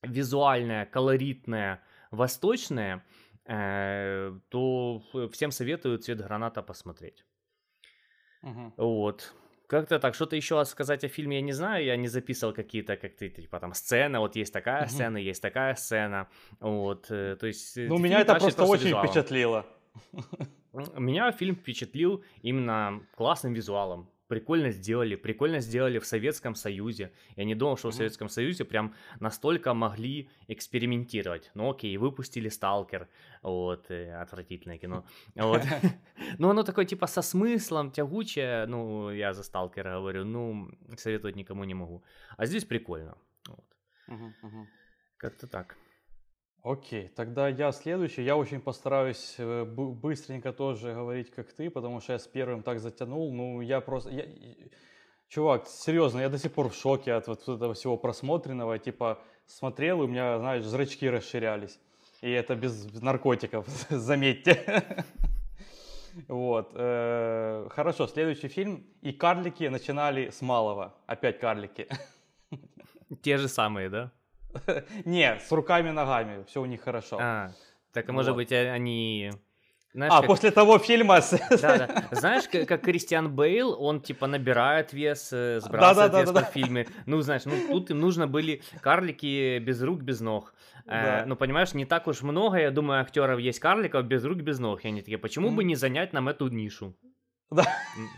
визуальное, колоритное, восточное, э, то всем советую «Цвет граната» посмотреть. Угу. Вот. Как-то так. Что-то еще сказать о фильме я не знаю. Я не записывал какие-то, как ты, типа там сцены. Вот есть такая сцена, есть такая сцена. Вот, э, то есть... Э, ну, меня это просто, просто очень визуалом. впечатлило. Меня фильм впечатлил именно классным визуалом прикольно сделали, прикольно сделали в Советском Союзе. Я не думал, что в Советском Союзе прям настолько могли экспериментировать. Ну окей, выпустили Сталкер, вот, э, отвратительное кино. Вот. Но оно такое типа со смыслом, тягучее, ну, я за Сталкера говорю, ну, советовать никому не могу. А здесь прикольно. Вот. Как-то так. Окей, тогда я следующий. Я очень постараюсь э, быстренько тоже говорить, как ты, потому что я с первым так затянул. Ну, я просто... Я... Чувак, серьезно, я до сих пор в шоке от вот этого всего просмотренного. Типа, смотрел, и у меня, знаешь, зрачки расширялись. И это без наркотиков, заметьте. Вот. Э, хорошо, следующий фильм. И карлики начинали с малого. Опять карлики. Те же самые, да? Не, с руками и ногами. Все у них хорошо. А, так, может быть, а, они... Знаешь, а, как... после того фильма... Да, да. Знаешь, как, как Кристиан Бейл, он типа набирает вес, э, сбрасывает да, да, вес да, да, по фильме. Ну, знаешь, ну тут им нужно были карлики без рук, без ног. Э, да. Э, ну, понимаешь, не так уж много, я думаю, актеров есть карликов без рук, без ног. И они такие, почему mm. бы не занять нам эту нишу? Да.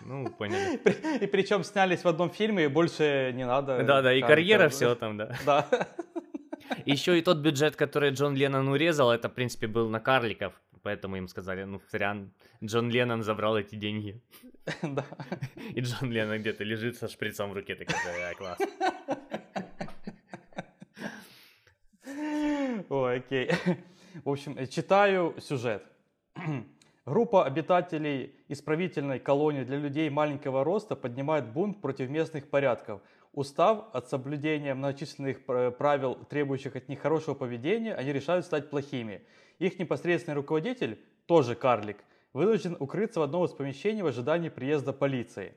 Ну, поняли. И причем снялись в одном фильме, и больше не надо. Да, да, и карьера, все там, да. Да. Еще и тот бюджет, который Джон Леннон урезал, это, в принципе, был на карликов. Поэтому им сказали, ну, сорян, Джон Леннон забрал эти деньги. Да. И Джон Леннон где-то лежит со шприцом в руке, такой, класс. Ой, окей. В общем, читаю сюжет. Группа обитателей исправительной колонии для людей маленького роста поднимает бунт против местных порядков. Устав от соблюдения многочисленных правил, требующих от них хорошего поведения, они решают стать плохими – их непосредственный руководитель, тоже карлик, вынужден укрыться в одном из помещений в ожидании приезда полиции.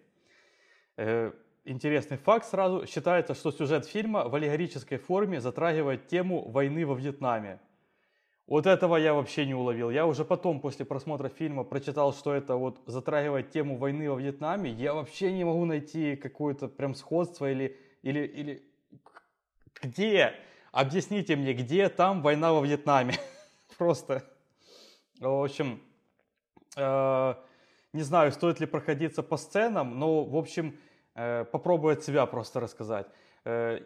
Э, интересный факт сразу. Считается, что сюжет фильма в аллегорической форме затрагивает тему войны во Вьетнаме. Вот этого я вообще не уловил. Я уже потом, после просмотра фильма, прочитал, что это вот затрагивает тему войны во Вьетнаме. Я вообще не могу найти какое-то прям сходство или, или, или... Где? Объясните мне, где там война во Вьетнаме? просто. В общем, э, не знаю, стоит ли проходиться по сценам, но, в общем, э, попробую от себя просто рассказать. Э,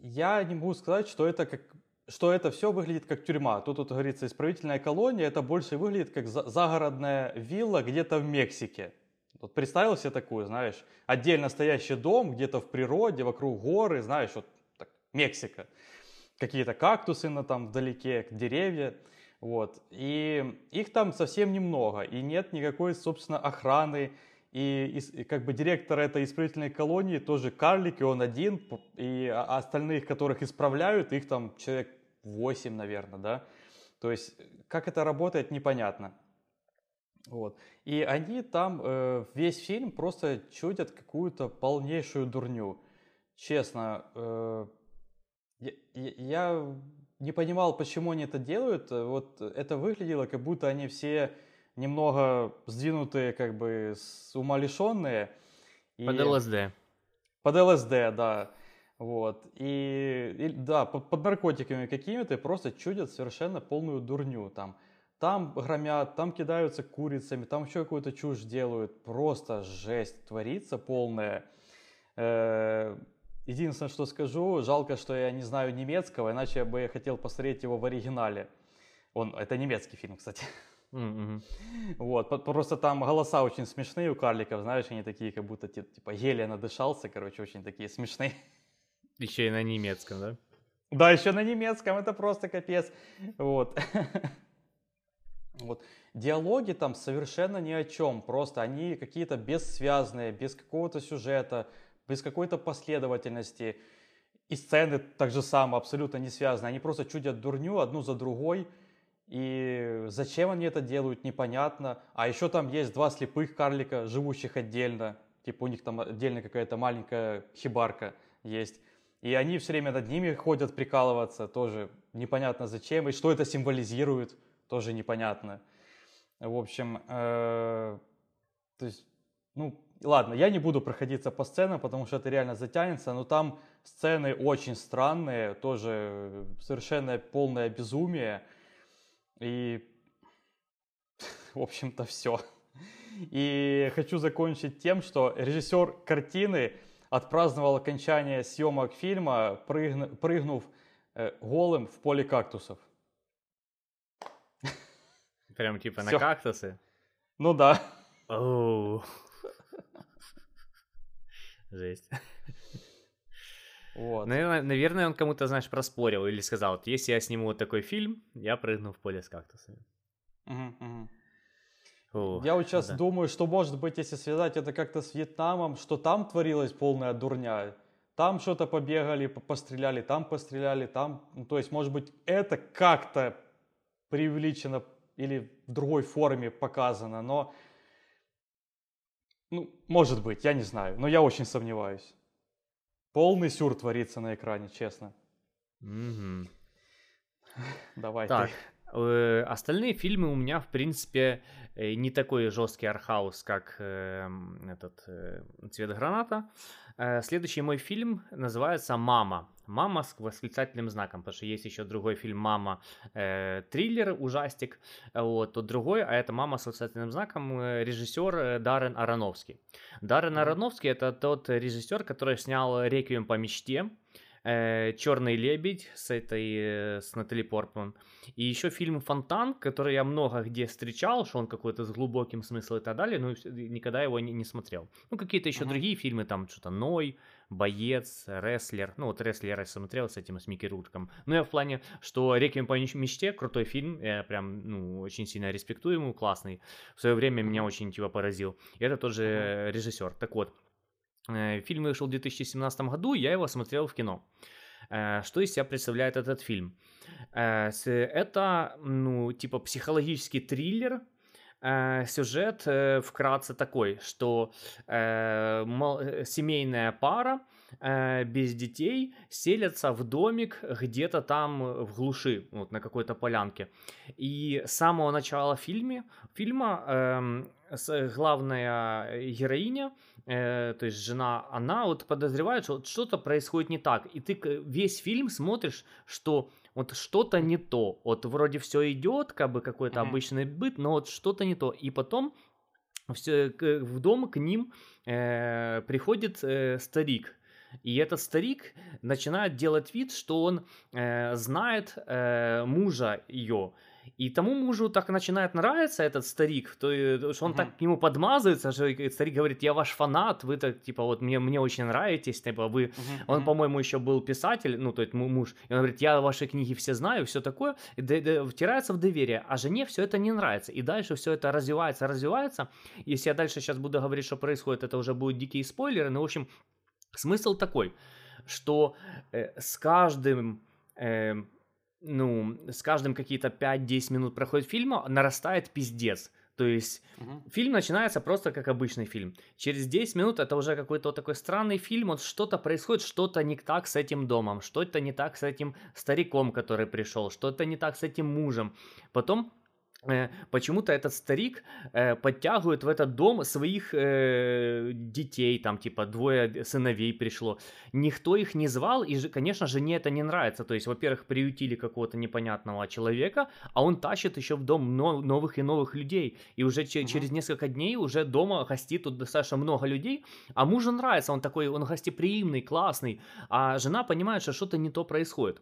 я не могу сказать, что это как что это все выглядит как тюрьма. Тут, тут говорится, исправительная колония, это больше выглядит как загородная вилла где-то в Мексике. Вот представил себе такую, знаешь, отдельно стоящий дом где-то в природе, вокруг горы, знаешь, вот так, Мексика. Какие-то кактусы на там вдалеке, деревья. Вот. И их там совсем немного, и нет никакой, собственно, охраны. И, и как бы директор этой исправительной колонии тоже карлик, и он один, и остальных, которых исправляют, их там человек 8, наверное, да. То есть, как это работает, непонятно. Вот. И они там э, весь фильм просто чудят какую-то полнейшую дурню. Честно, э, я, я не понимал, почему они это делают. Вот это выглядело, как будто они все немного сдвинутые, как бы с ума лишенные. Под ЛСД. Под ЛСД, да. Вот. И, и да, под, под наркотиками какими-то просто чудят совершенно полную дурню там. Там громят, там кидаются курицами, там еще какую-то чушь делают. Просто жесть творится полная. Э, Единственное, что скажу, жалко, что я не знаю немецкого, иначе я бы хотел посмотреть его в оригинале. Он, это немецкий фильм, кстати. Mm-hmm. Вот, просто там голоса очень смешные у карликов, знаешь, они такие, как будто типа еле надышался, короче, очень такие смешные. Еще и на немецком, да? Да, еще на немецком, это просто капец. Вот. Вот. Диалоги там совершенно ни о чем, просто они какие-то бессвязные, без какого-то сюжета без какой-то последовательности. И сцены так же само, абсолютно не связаны. Они просто чудят дурню одну за другой. И зачем они это делают, непонятно. А еще там есть два слепых карлика, живущих отдельно. Типа у них там отдельно какая-то маленькая хибарка есть. И они все время над ними ходят прикалываться, тоже непонятно зачем. И что это символизирует, тоже непонятно. В общем, э, то есть, ну, Ладно, я не буду проходиться по сценам, потому что это реально затянется, но там сцены очень странные, тоже совершенно полное безумие. И, в общем-то, все. И хочу закончить тем, что режиссер картины отпраздновал окончание съемок фильма, прыгнув э, голым в поле кактусов. Прям типа на кактусы? Ну да. Oh. Жесть. Вот. Наверное, наверное, он кому-то, знаешь, проспорил или сказал, вот, если я сниму вот такой фильм, я прыгну в поле с кактусами. Угу, угу. О, я вот сейчас да. думаю, что может быть, если связать это как-то с Вьетнамом, что там творилась полная дурня. Там что-то побегали, постреляли, там постреляли, там... Ну, то есть, может быть, это как-то преувеличено или в другой форме показано, но... Ну, может быть, я не знаю, но я очень сомневаюсь. Полный сюр творится на экране, честно. Угу. Давай так, ты. Э, остальные фильмы у меня, в принципе, э, не такой жесткий архаус, как э, этот э, «Цвет граната». Следующий мой фильм называется «Мама». «Мама» с восклицательным знаком, потому что есть еще другой фильм «Мама», триллер, ужастик, вот, тот другой, а это «Мама» с восклицательным знаком, режиссер Даррен Ароновский. Даррен Ароновский это тот режиссер, который снял «Реквием по мечте», э, Черный лебедь с этой э, с Натали Портман. И еще фильм Фонтан, который я много где встречал, что он какой-то с глубоким смыслом и так далее, но никогда его не, не смотрел. Ну, какие-то еще uh-huh. другие фильмы, там что-то Ной, Боец, Рестлер. Ну, вот Рестлер я смотрел с этим, с Микки Рурком. Ну, я в плане, что «Реквием по мечте» крутой фильм, я прям, ну, очень сильно респектую ему, классный. В свое время меня очень, типа, поразил. И это тоже uh-huh. режиссер. Так вот, фильм вышел в 2017 году, я его смотрел в кино. Э, что из себя представляет этот фильм? Э, это, ну, типа психологический триллер, сюжет вкратце такой, что семейная пара без детей селятся в домик где-то там в глуши, вот на какой-то полянке. И с самого начала фильме, фильма эм, главная героиня э, то есть жена, она вот подозревает, что вот что-то происходит не так. И ты весь фильм смотришь, что вот что-то не то. Вот вроде все идет, как бы какой-то mm-hmm. обычный быт, но вот что-то не то. И потом все, в дом к ним э, приходит э, старик. И этот старик начинает делать вид, что он э, знает э, мужа ее. И тому мужу так начинает нравиться этот старик, то, что он uh-huh. так к нему подмазывается, что старик говорит, я ваш фанат, вы так, типа, вот мне, мне очень нравитесь, типа, вы... Uh-huh. Он, по-моему, еще был писатель, ну, то есть муж, и он говорит, я ваши книги все знаю, все такое, и д- д- втирается в доверие, а жене все это не нравится, и дальше все это развивается, развивается, если я дальше сейчас буду говорить, что происходит, это уже будут дикие спойлеры, но, в общем, смысл такой, что э, с каждым... Э, ну, с каждым какие-то 5-10 минут проходит фильма, нарастает пиздец. То есть угу. фильм начинается просто как обычный фильм. Через 10 минут это уже какой-то такой странный фильм, вот что-то происходит, что-то не так с этим домом, что-то не так с этим стариком, который пришел, что-то не так с этим мужем. Потом почему-то этот старик э, подтягивает в этот дом своих э, детей, там типа двое сыновей пришло. Никто их не звал, и, конечно, жене это не нравится. То есть, во-первых, приютили какого-то непонятного человека, а он тащит еще в дом новых и новых людей. И уже ч- угу. через несколько дней уже дома гостит тут достаточно много людей, а мужу нравится, он такой, он гостеприимный, классный, а жена понимает, что что-то не то происходит.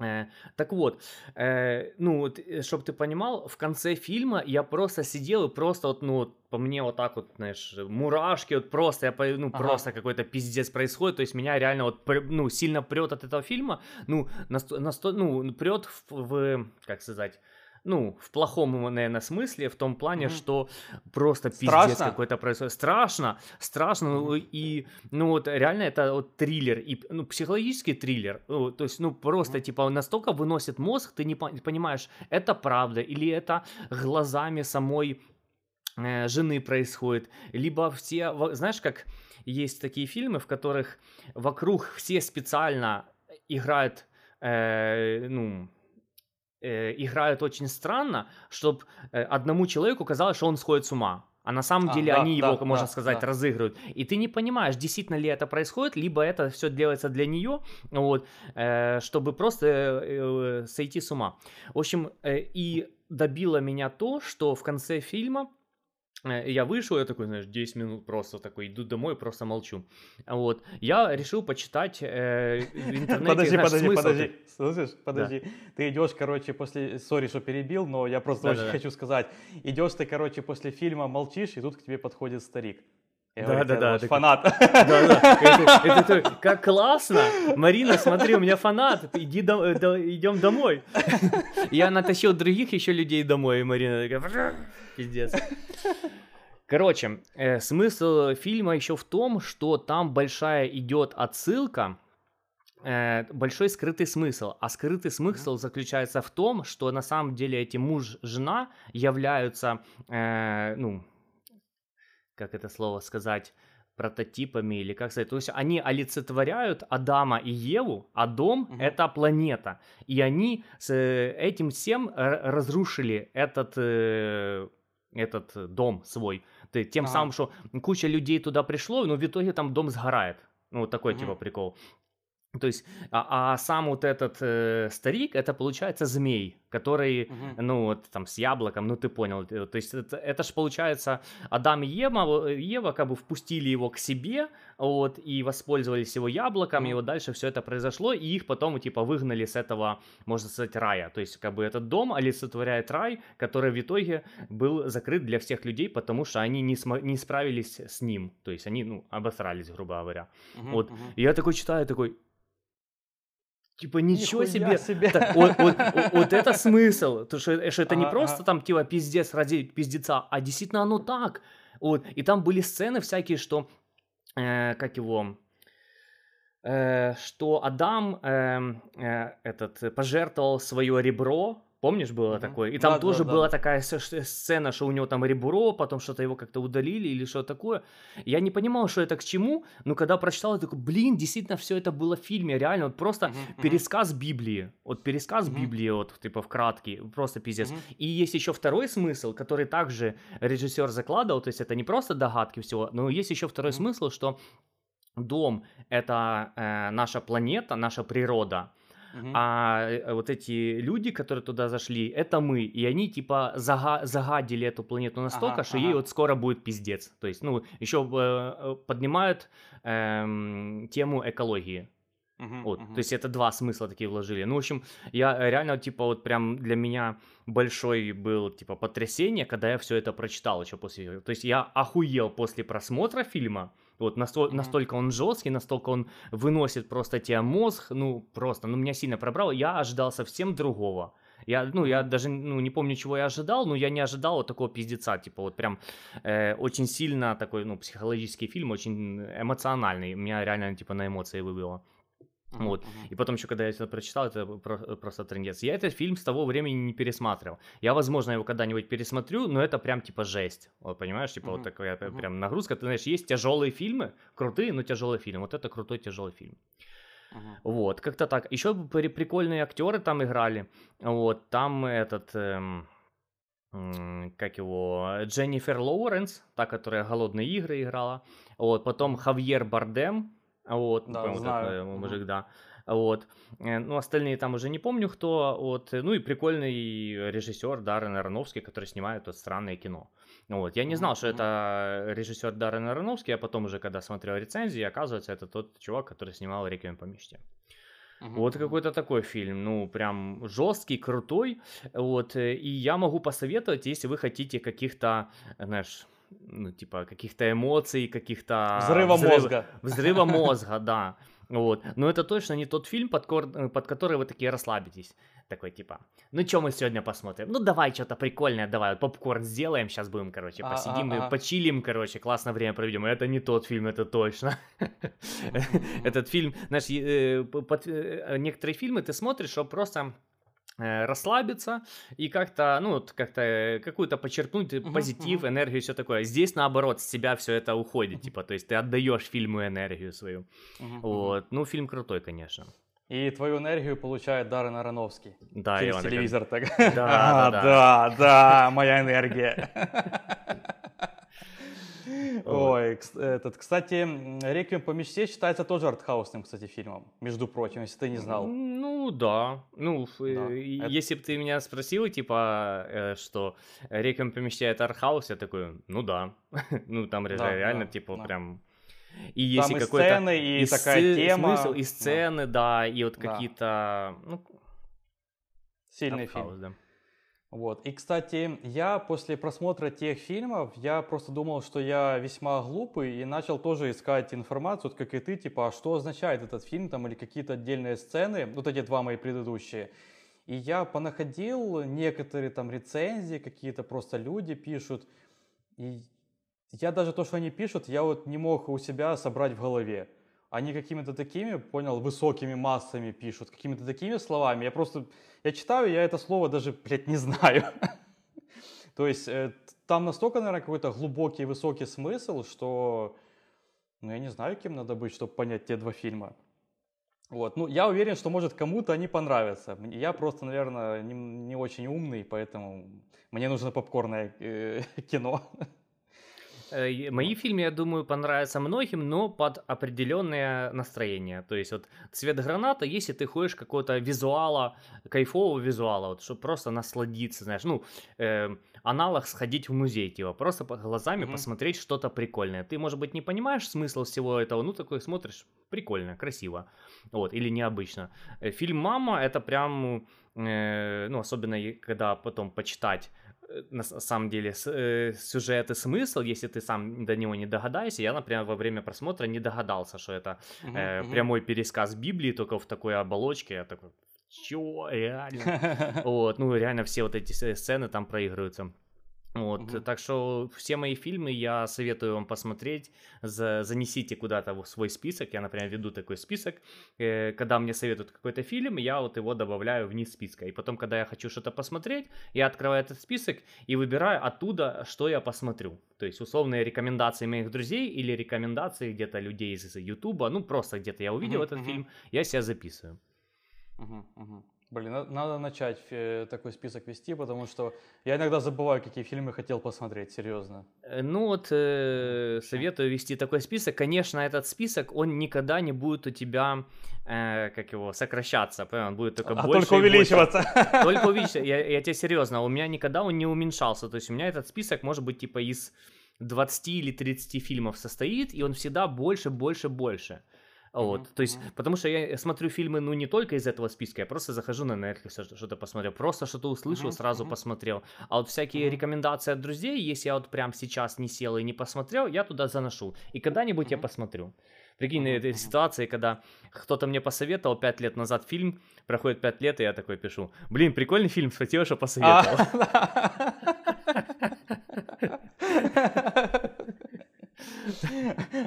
Э, так вот, э, ну вот, э, чтобы ты понимал, в конце фильма я просто сидел и просто вот, ну, по мне вот так вот, знаешь, мурашки, вот просто, я, ну, ага. просто какой-то пиздец происходит, то есть меня реально вот, ну, сильно прет от этого фильма, ну, насто, насто, ну, прет в, в, как сказать, ну, в плохом, наверное, смысле, в том плане, mm-hmm. что просто пиздец какой-то происходит. Страшно, страшно, mm-hmm. и, ну, вот реально это вот триллер, и, ну, психологический триллер, ну, то есть, ну, просто, mm-hmm. типа, настолько выносит мозг, ты не понимаешь, это правда, или это глазами самой э, жены происходит, либо все, знаешь, как есть такие фильмы, в которых вокруг все специально играют, э, ну, э, играют очень странно, чтобы э, одному человеку казалось, что он сходит с ума. А на самом а, деле да, они да, его, да, можно сказать, да. разыгрывают. И ты не понимаешь, действительно ли это происходит, либо это все делается для нее, вот, э, чтобы просто э, э, сойти с ума. В общем, э, и добило меня то, что в конце фильма я вышел, я такой, знаешь, 10 минут просто такой, иду домой, просто молчу. Вот. Я решил почитать э, в интернете. Подожди, подожди, смысл. подожди. Слышишь, подожди. Да. Ты идешь, короче, после... Сори, что перебил, но я просто да, очень да, хочу сказать. Идешь ты, короче, после фильма молчишь, и тут к тебе подходит старик. Я Да, говорю, да, «Я да, так- фанат. Да-да, это, это то- как классно! Марина, смотри, у меня фанат, иди до- до- идем домой. Я натащил других еще людей домой, и Марина такая, пиздец. Короче, э, смысл фильма еще в том, что там большая идет отсылка, э, большой скрытый смысл. А скрытый смысл заключается в том, что на самом деле эти муж-жена являются, э, ну, как это слово сказать, прототипами или как сказать, то есть они олицетворяют Адама и Еву, а дом Мгм. это планета, и они с э, этим всем разрушили этот э, этот дом свой, тем Ага. самым, что куча людей туда пришло, но в итоге там дом сгорает, ну вот такой типа Мгм. прикол. То есть, а, а сам вот этот э, старик, это получается змей, который Мгм. ну, вот там с яблоком, ну ты понял. э, То есть это, это ж получается, Адам и Ева, э, Ева как бы впустили его к себе, вот, и воспользовались его яблоком, и Мгм. вот дальше все это произошло, и их потом, типа, выгнали с этого, можно сказать, рая. То есть, как бы этот дом олицетворяет рай, который в итоге был закрыт для всех людей, потому что они не, смо- не справились с ним. То есть они, ну, обосрались, грубо говоря. Мгм, Вот. мгм. И я такой читаю, такой, типа, ничего Нихуя себе, себе. так, вот, вот- вот- это смысл, то что, что это не просто там типа пиздец ради пиздеца, а действительно оно так. Вот. И там были сцены всякие, что, э, как его, э, что Адам эм, э, этот, э, пожертвовал свое ребро, помнишь было Мгм. такое? И там Да, да, тоже да. была такая с- ш- сцена, что у него там ребро, потом что-то его как-то удалили или что такое. Я не понимал, что это к чему, но когда прочитал, я такой, блин, действительно все это было в фильме, реально, вот просто мгм. пересказ Библии, вот пересказ Мгм. Библии, вот типа в краткий, просто пиздец. Мгм. И есть еще второй смысл, который также режиссер закладывал, то есть это не просто догадки всего, но есть еще второй Мгм. смысл, что дом это э, наша планета, наша природа, А э, вот эти люди, которые туда зашли, это мы, и они типа зага- загадили эту планету настолько, Ага, что ей ага. вот скоро будет пиздец. То есть, ну, еще э, э, поднимают эм, тему экологии. Мгм, Вот, мгм. то есть это два смысла такие вложили. Ну, в общем, я э, реально, типа, вот прям для меня большой был, типа, потрясение, когда я все это прочитал еще после. То есть я охуел после просмотра фильма. Вот насто- Мгм. настолько он жесткий, настолько он выносит просто тебе мозг, ну, просто, ну, меня сильно пробрал. Я ожидал совсем другого. Я, ну, я даже, ну, не помню, чего я ожидал, но я не ожидал вот такого пиздеца, типа, вот прям э, очень сильно такой, ну, психологический фильм, очень эмоциональный. Меня реально, типа, на эмоции выбило. Мгм, Вот. И потом еще, когда я это прочитал, это про- просто трендец. Я этот фильм с того времени не пересматривал. Я, возможно, его когда-нибудь пересмотрю, но это прям типа жесть. Вот, понимаешь, типа вот Мгм, такая мгм. прям нагрузка. Ты знаешь, есть тяжелые фильмы, крутые, но тяжелый фильм. Вот это крутой тяжелый фильм. Мгм. Вот, как-то так. Еще при- прикольные актеры там играли. Вот, там этот... эм, как его, Дженнифер Лоуренс, та, которая «Голодные игры» играла, вот, потом Хавьер Бардем, вот, Да, по-моему, знаю. Мгм. мужик, да, вот, Э, ну, остальные там уже не помню кто, вот, э, ну, и прикольный режиссер Даррен Аронофский, который снимает вот странное кино, вот, я не знал, что это режиссер Даррен Аронофский, а потом уже, когда смотрел рецензии, оказывается, это тот чувак, который снимал «Реквием по мечте». Вот какой-то такой фильм, ну, прям жесткий, крутой, вот, э, и я могу посоветовать, если вы хотите каких-то, знаешь, ну, типа, каких-то эмоций, каких-то... Взрыва взрыв- мозга. Взрыва мозга, да, вот, но это точно не тот фильм, под, кор- под который вы такие расслабитесь, такой, типа, ну, что мы сегодня посмотрим? Ну, давай что-то прикольное, давай, вот попкорн сделаем, сейчас будем, короче, А, посидим, и почилим, короче, классно время проведем, это не тот фильм, это точно. Этот фильм, знаешь, э, э, некоторые фильмы ты смотришь, чтобы просто расслабиться и как-то, ну, вот как-то э, какую-то подчеркнуть э, Мгм, позитив, энергию, все такое. Здесь, наоборот, с себя все это уходит, типа, то есть ты отдаешь фильму энергию свою. Мгм. Вот, ну, фильм крутой, конечно. И твою энергию получает Даррен Аронофский. Да, через телевизор так. Да, А, да, да, да, моя энергия. Ой, этот, кстати, «Реквием по мечте» считается тоже артхаусным, кстати, фильмом, между прочим, если ты не знал. Ну, да. Ну, Да. э, и Это- если бы ты меня спросил, типа, э, что Реком помещает артхаус, я такой, ну да. ну, там ре- Да, реально, да, типа, да. прям... И если и какой-то... сцены, и такая сцы- тема. Смысл, и Да. сцены, да, и вот Да. какие-то... Ну, Сильный артхаус, фильм. да. Вот. И, кстати, я после просмотра тех фильмов, я просто думал, что я весьма глупый и начал тоже искать информацию, вот как и ты, типа, а что означает этот фильм там или какие-то отдельные сцены, вот эти два мои предыдущие. И я понаходил некоторые там рецензии, какие-то просто люди пишут, и я даже то, что они пишут, я вот не мог у себя собрать в голове они какими-то такими, понял, высокими массами пишут, какими-то такими словами. Я просто, я читаю, я это слово даже, блядь, не знаю. То есть э, там настолько, наверное, какой-то глубокий, высокий смысл, что, ну, я не знаю, кем надо быть, чтобы понять те два фильма. Вот. Ну, я уверен, что, может, кому-то они понравятся. Я просто, наверное, не, не очень умный, поэтому мне нужно попкорное э, кино. Э, мои фильмы, я думаю, понравятся многим, но под определенное настроение. То есть вот цвет граната, если ты хочешь какого-то визуала, кайфового визуала, вот, чтобы просто насладиться, знаешь, ну, э, аналог сходить в музей, типа, просто глазами mm-hmm. посмотреть что-то прикольное. Ты, может быть, не понимаешь смысл всего этого, ну, такой смотришь, прикольно, красиво, вот, или необычно. Э, фильм «Мама» — это прям, э, ну, особенно когда потом почитать на самом деле э, сюжет и смысл, если ты сам до него не догадаешься. Я, например, во время просмотра не догадался, что это uh-huh, э, uh-huh. прямой пересказ Библии, только в такой оболочке. Я такой, чё, реально? Вот, ну реально все вот эти сцены там проигрываются. Вот, угу. так что все мои фильмы я советую вам посмотреть. За, занесите куда-то в свой список. Я, например, веду такой список. Э, когда мне советуют какой-то фильм, я вот его добавляю вниз списка. И потом, когда я хочу что-то посмотреть, я открываю этот список и выбираю оттуда, что я посмотрю. То есть условные рекомендации моих друзей или рекомендации где-то людей из Ютуба. Ну, просто где-то я увидел угу, этот угу. фильм, я себя записываю. Угу, угу. Блин, надо начать такой список вести, потому что я иногда забываю, какие фильмы хотел посмотреть, серьезно. Э, ну вот, э, советую вести такой список. Конечно, этот список, он никогда не будет у тебя, э, как его, сокращаться, понял? Он будет только а больше только увеличиваться. Больше. Только увеличиваться. Я, я тебе серьезно, у меня никогда он не уменьшался. То есть у меня этот список может быть типа из 20 или 30 фильмов состоит, и он всегда больше, больше, больше. Вот, mm-hmm. то есть, потому что я смотрю фильмы, ну, не только из этого списка, я просто захожу на Netflix, что-то посмотрел, просто что-то услышал, mm-hmm. сразу mm-hmm. посмотрел. А вот всякие mm-hmm. рекомендации от друзей, если я вот прям сейчас не сел и не посмотрел, я туда заношу. И когда-нибудь mm-hmm. я посмотрю. Прикинь, mm-hmm. этой ситуации, когда кто-то мне посоветовал 5 лет назад фильм, проходит 5 лет, и я такой пишу, блин, прикольный фильм, спасибо, что посоветовал.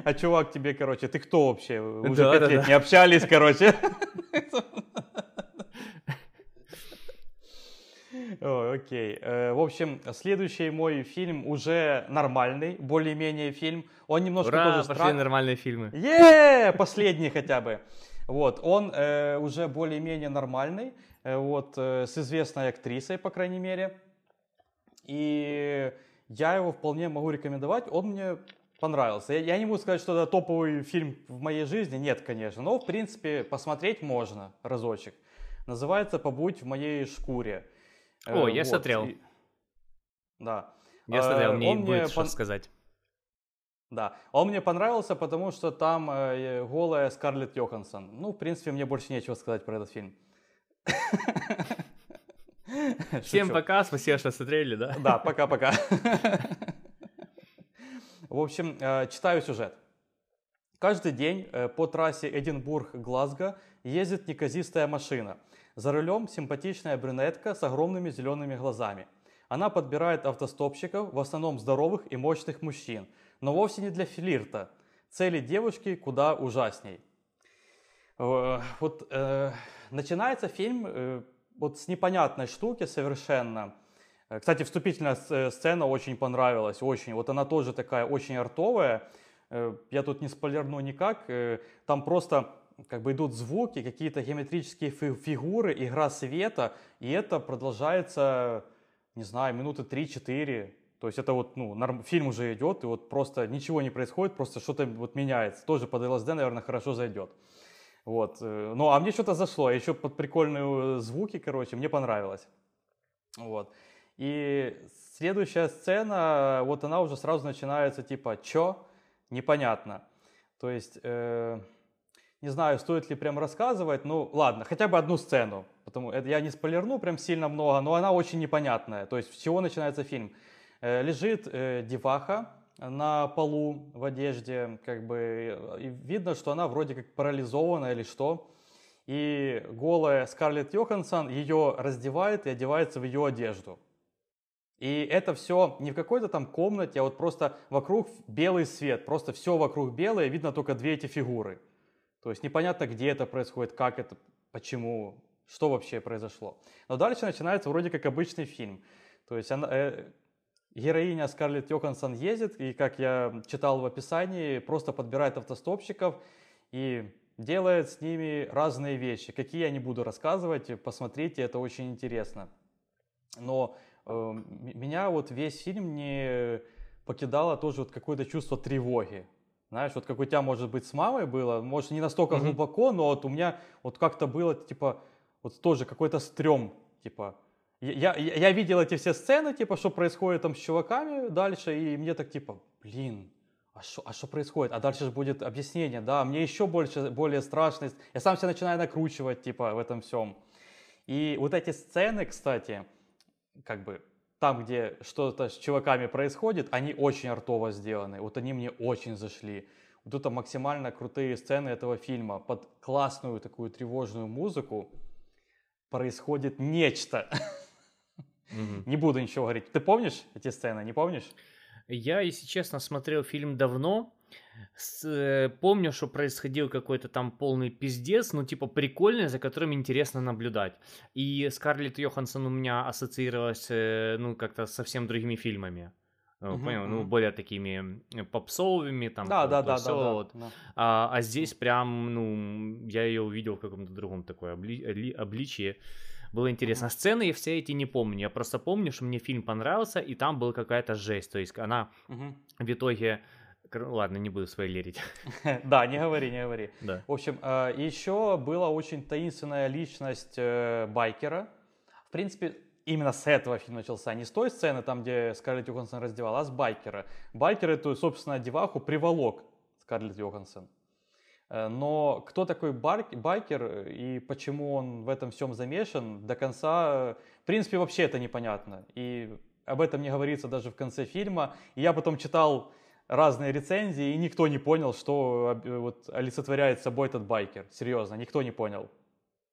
А чувак тебе, короче, ты кто вообще? Уже да, пять да, лет да. не общались, короче. О, окей. Э, в общем, следующий мой фильм уже нормальный, более-менее фильм. Он немножко Ура, тоже пошли стран... нормальные фильмы. Е, последний хотя бы. Вот, он э, уже более-менее нормальный, э, вот, э, с известной актрисой, по крайней мере. И я его вполне могу рекомендовать. Он мне понравился. Я, я не могу сказать, что это топовый фильм в моей жизни, нет, конечно, но, в принципе, посмотреть можно разочек. Называется «Побудь в моей шкуре». О, э, я вот. смотрел. И... Да. Я смотрел, мне Он будет мне что пон... сказать. Да, он мне понравился, потому что там э, голая Скарлетт Йоханссон. Ну, в принципе, мне больше нечего сказать про этот фильм. Всем пока, спасибо, что смотрели, да? Да, пока-пока. В общем, э, читаю сюжет. Каждый день э, по трассе Эдинбург-Глазго ездит неказистая машина. За рулем симпатичная брюнетка с огромными зелеными глазами. Она подбирает автостопщиков, в основном здоровых и мощных мужчин, но вовсе не для флирта. Цели девушки куда ужасней. Э, вот э, начинается фильм э, вот с непонятной штуки совершенно – кстати, вступительная э, сцена очень понравилась, очень. Вот она тоже такая очень артовая. Э, я тут не спойлерну никак. Там просто как бы идут звуки, какие-то геометрические фигуры, игра света, и это продолжается, не знаю, минуты 3-4. То есть это вот, ну, норм... фильм уже идет, и вот просто ничего не происходит, просто что-то вот меняется. Тоже под ЛСД, наверное, хорошо зайдет. Вот. Ну, а мне что-то зашло. Еще под прикольные звуки, короче, мне понравилось. Вот. И следующая сцена, вот она уже сразу начинается типа «чё?» Непонятно. То есть, э, не знаю, стоит ли прям рассказывать, ну ладно, хотя бы одну сцену, потому это я не спойлерну прям сильно много, но она очень непонятная. То есть с чего начинается фильм? Э, лежит э, деваха на полу в одежде, как бы и видно, что она вроде как парализована или что. И голая Скарлетт Йоханссон ее раздевает и одевается в ее одежду. И это все не в какой-то там комнате, а вот просто вокруг белый свет, просто все вокруг белое, видно только две эти фигуры. То есть непонятно, где это происходит, как это, почему, что вообще произошло. Но дальше начинается вроде как обычный фильм. То есть она, э, героиня Скарлетт Йоханссон ездит, и, как я читал в описании, просто подбирает автостопщиков и делает с ними разные вещи. Какие я не буду рассказывать, посмотрите, это очень интересно. Но меня вот весь фильм не покидало тоже вот какое-то чувство тревоги. Знаешь, вот как у тебя, может быть, с мамой было, может, не настолько mm-hmm. глубоко, но вот у меня вот как-то было, типа, вот тоже какой-то стрём, типа, я, я, я видел эти все сцены, типа, что происходит там с чуваками дальше, и мне так, типа, блин, а что а шо происходит? А дальше же будет объяснение, да, мне еще больше, более страшно. Я сам себя начинаю накручивать, типа, в этом всем. И вот эти сцены, кстати, как бы, там, где что-то с чуваками происходит, они очень артово сделаны. Вот они мне очень зашли. Вот это максимально крутые сцены этого фильма. Под классную такую тревожную музыку происходит нечто. Mm-hmm. Не буду ничего говорить. Ты помнишь эти сцены? Не помнишь? Я, если честно, смотрел фильм давно. С, э, помню, что происходил какой-то там полный пиздец, ну, типа, прикольный, за которым интересно наблюдать. И Скарлетт Йоханссон у меня ассоциировалась, э, ну, как-то совсем другими фильмами. Uh-huh, понял, uh-huh. ну, более такими э, попсовыми, там, да, да, да, да, вот. да, да. А, а здесь прям, ну, я ее увидел в каком-то другом такой обли- обличии. Было интересно. Uh-huh. Сцены я все эти не помню. Я просто помню, что мне фильм понравился, и там была какая-то жесть. То есть она uh-huh. в итоге Ладно, не буду спойлерить. да, не говори, не говори. Да. В общем, э, еще была очень таинственная личность э, байкера. В принципе, именно с этого фильм начался, не с той сцены, там, где Скарлетт Йоханссон раздевала, а с байкера. Байкер эту, собственно, деваху приволок Скарлетт Йоханссон. Э, но кто такой байкер и почему он в этом всем замешан, до конца, в принципе, вообще это непонятно. И об этом не говорится даже в конце фильма. И я потом читал разные рецензии, и никто не понял, что э, вот олицетворяет собой этот байкер. Серьезно, никто не понял.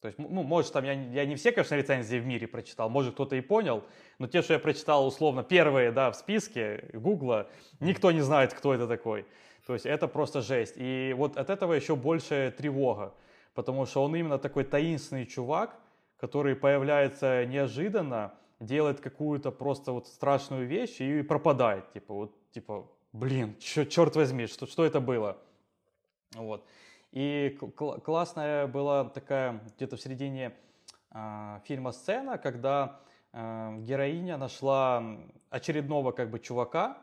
То есть, ну, может, там я, я не все, конечно, рецензии в мире прочитал, может, кто-то и понял, но те, что я прочитал, условно, первые, да, в списке Гугла, никто не знает, кто это такой. То есть, это просто жесть. И вот от этого еще больше тревога, потому что он именно такой таинственный чувак, который появляется неожиданно, делает какую-то просто вот страшную вещь и пропадает. Типа, вот, типа, блин, чё, черт возьми, что, что это было? Вот. И кл- классная была такая где-то в середине э, фильма сцена, когда э, героиня нашла очередного как бы чувака,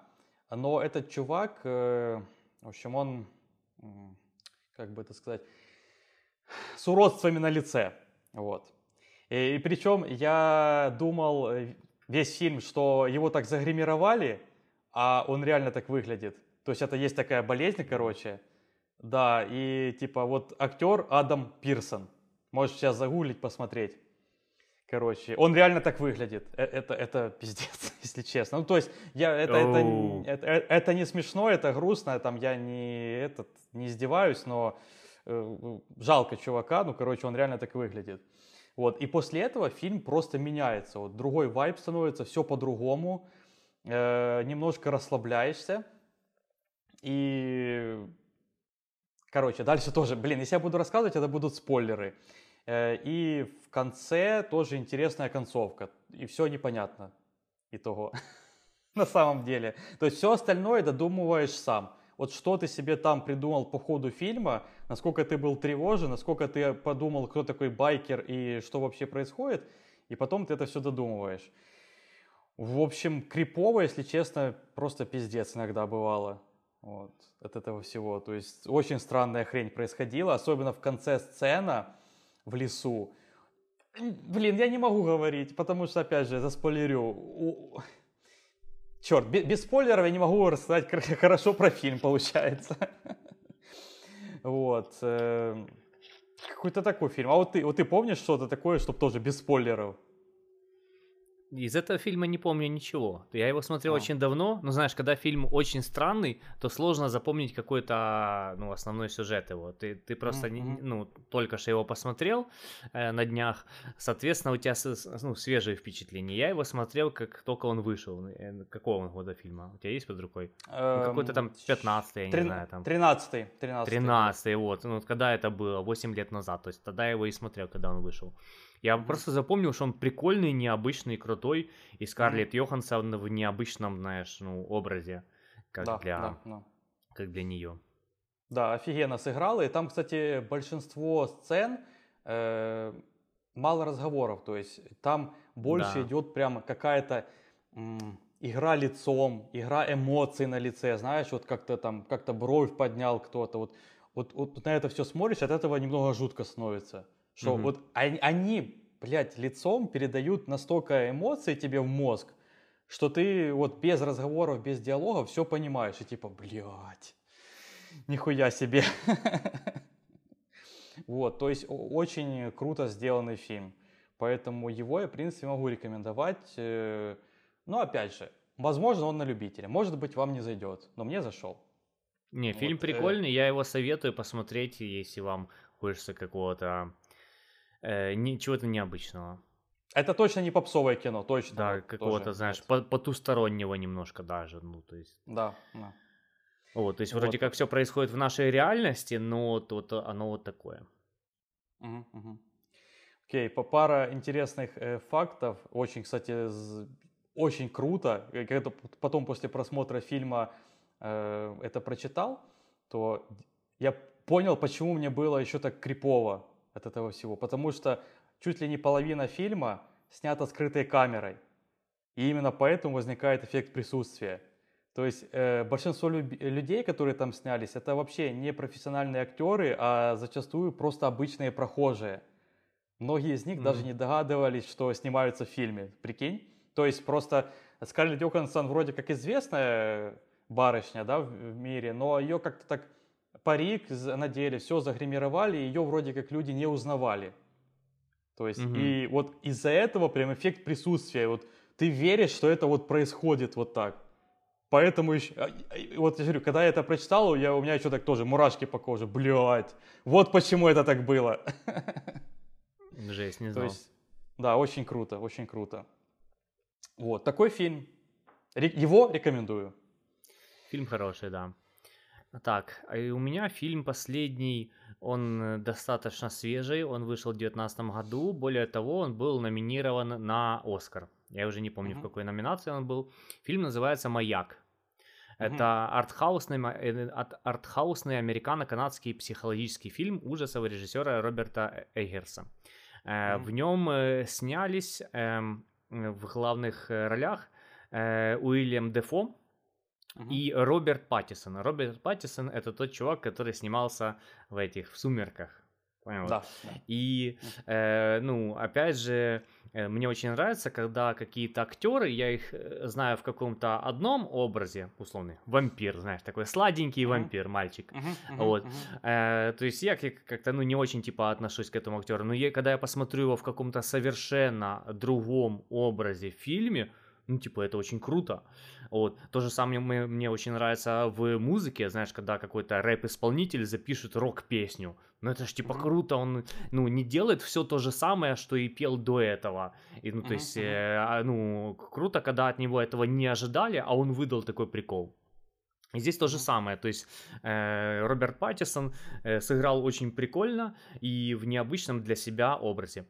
но этот чувак, э, в общем, он, э, как бы это сказать, с уродствами на лице, вот. И, и причем я думал э, весь фильм, что его так загримировали, а он реально так выглядит. То есть это есть такая болезнь, короче. Да, и типа вот актер Адам Пирсон. Можешь сейчас загуглить, посмотреть. Короче, он реально так выглядит. Э, это, это пиздец, если честно. Ну, то есть, я, это, это, это, э, это не смешно, это грустно, там я не, этот, не издеваюсь, но э, жалко чувака, ну, короче, он реально так выглядит. Вот, и после этого фильм просто меняется, вот, другой вайб становится, все по-другому, э, немножко расслабляешься. И, короче, дальше тоже, блин, если я буду рассказывать, это будут спойлеры. Э, и в конце тоже интересная концовка. И все непонятно итого. На самом деле. То есть все остальное додумываешь сам. Вот что ты себе там придумал по ходу фильма, насколько ты был тревожен, насколько ты подумал, кто такой байкер и что вообще происходит, и потом ты это все додумываешь. В общем, крипово, если честно, просто пиздец иногда бывало. Вот, от этого всего. То есть очень странная хрень происходила, особенно в конце сцена в лесу. Блин, я не могу говорить, потому что, опять же, заспойлерю. Черт, без, спойлеров я не могу рассказать хорошо про фильм, получается. Вот. э, Какой-то такой фильм. А вот ты, вот ты помнишь что-то такое, чтобы тоже без спойлеров? Из этого фильма не помню ничего. Я его смотрел А. очень давно, но знаешь, когда фильм очень странный, то сложно запомнить какой-то, ну, основной сюжет его. Ты, ты просто, Мгм. ну, только что его посмотрел э, на днях, соответственно, у тебя ну, свежие впечатления. Я его смотрел, как только он вышел. Э, Какого он года фильма? У тебя есть под рукой? Ну, какой-то там 15 я не знаю, там. 13 13 13 вот, ну, вот когда это было, 8 лет назад, то есть тогда я его и смотрел, когда он вышел. Я просто запомнил, что он прикольный, необычный, крутой, и Скарлетт Йоханссон в необычном, знаешь, ну, образе, как Да, для, да, да. как для нее. Да, офигенно сыграла. И там, кстати, большинство сцен э, мало разговоров. То есть там больше Да. идет прямо какая-то м, игра лицом, игра эмоций на лице. Знаешь, вот как-то там, как-то бровь поднял кто-то. Вот, вот, вот на это все смотришь, от этого немного жутко становится. Что Мгм. вот они, они, блядь, лицом передают настолько эмоций тебе в мозг, что ты вот без разговоров, без диалогов все понимаешь. И типа, блядь, нихуя себе. Вот, то есть очень круто сделанный фильм. Поэтому его я, в принципе, могу рекомендовать. Э, Но опять же, возможно, он на любителя. Может быть, вам не зайдет, но мне зашел. Не, фильм Вот, э, прикольный, я его советую посмотреть, если вам хочется какого-то, э, не- чего-то необычного. Это точно не попсовое кино, точно. Да, какого-то, знаешь, по- потустороннего немножко даже, ну, то есть... Да, да. Вот, то есть вроде Вот. как все происходит в нашей реальности, но вот, оно вот такое. Мгм, мгм. Окей, по пара интересных э, фактов. Очень, кстати, з- очень круто. Э, Когда потом после просмотра фильма э, это прочитал, то я понял, почему мне было еще так крипово от этого всего. Потому что чуть ли не половина фильма снята скрытой камерой. И именно поэтому возникает эффект присутствия. То есть э, большинство люб- людей, которые там снялись, это вообще не профессиональные актеры, а зачастую просто обычные прохожие. Многие из них даже Мгм. не догадывались, что снимаются в фильме. Прикинь? То есть просто Скарлетт Йоханссон вроде как известная барышня да, в мире, но ее как-то так парик надели, все загримировали, ее вроде как люди не узнавали. То есть, Мгм. и вот из-за этого прям эффект присутствия. Вот ты веришь, что это вот происходит вот так. Поэтому еще, а, вот я говорю, когда я это прочитал, я, у меня еще так тоже мурашки по коже, блядь, вот почему это так было. Жесть, не То знал. есть, да, очень круто, очень круто. Вот, такой фильм. Его рекомендую. Фильм хороший, да. Так, а и у меня фильм последний, он э, достаточно свежий, он вышел в 2019 году, более того, он был номинирован на Оскар. Я уже не помню, Мгм. в какой номинации он был. Фильм называется «Маяк». Мгм. Это артхаусный, э, артхаусный американо-канадский психологический фильм ужасов режиссера Роберта Эггерса. Э, Мгм. В нем снялись эм, в главных ролях Уильям Дефо, И Роберт Паттисон. Роберт Паттисон это тот чувак, который снимался в этих в сумерках. Понял? Да. И, э, ну, опять же, э, мне очень нравится, когда какие-то актеры, я их э, знаю в каком-то одном образе, условный, вампир, знаешь, такой сладенький вампир, мальчик. Мгм, Вот. мгм. Э, то есть я как- как-то, ну, не очень, типа, отношусь к этому актеру, но я, когда я посмотрю его в каком-то совершенно другом образе в фильме, ну, типа, это очень круто. Вот. То же самое мне, мне очень нравится в музыке, знаешь, когда какой-то рэп-исполнитель запишет рок-песню. Ну, это ж, типа, круто, он, ну, не делает все то же самое, что и пел до этого. И, ну, то есть, э, а, ну, круто, когда от него этого не ожидали, а он выдал такой прикол. И здесь то же самое, то есть э, Роберт Паттисон э, сыграл очень прикольно и в необычном для себя образе.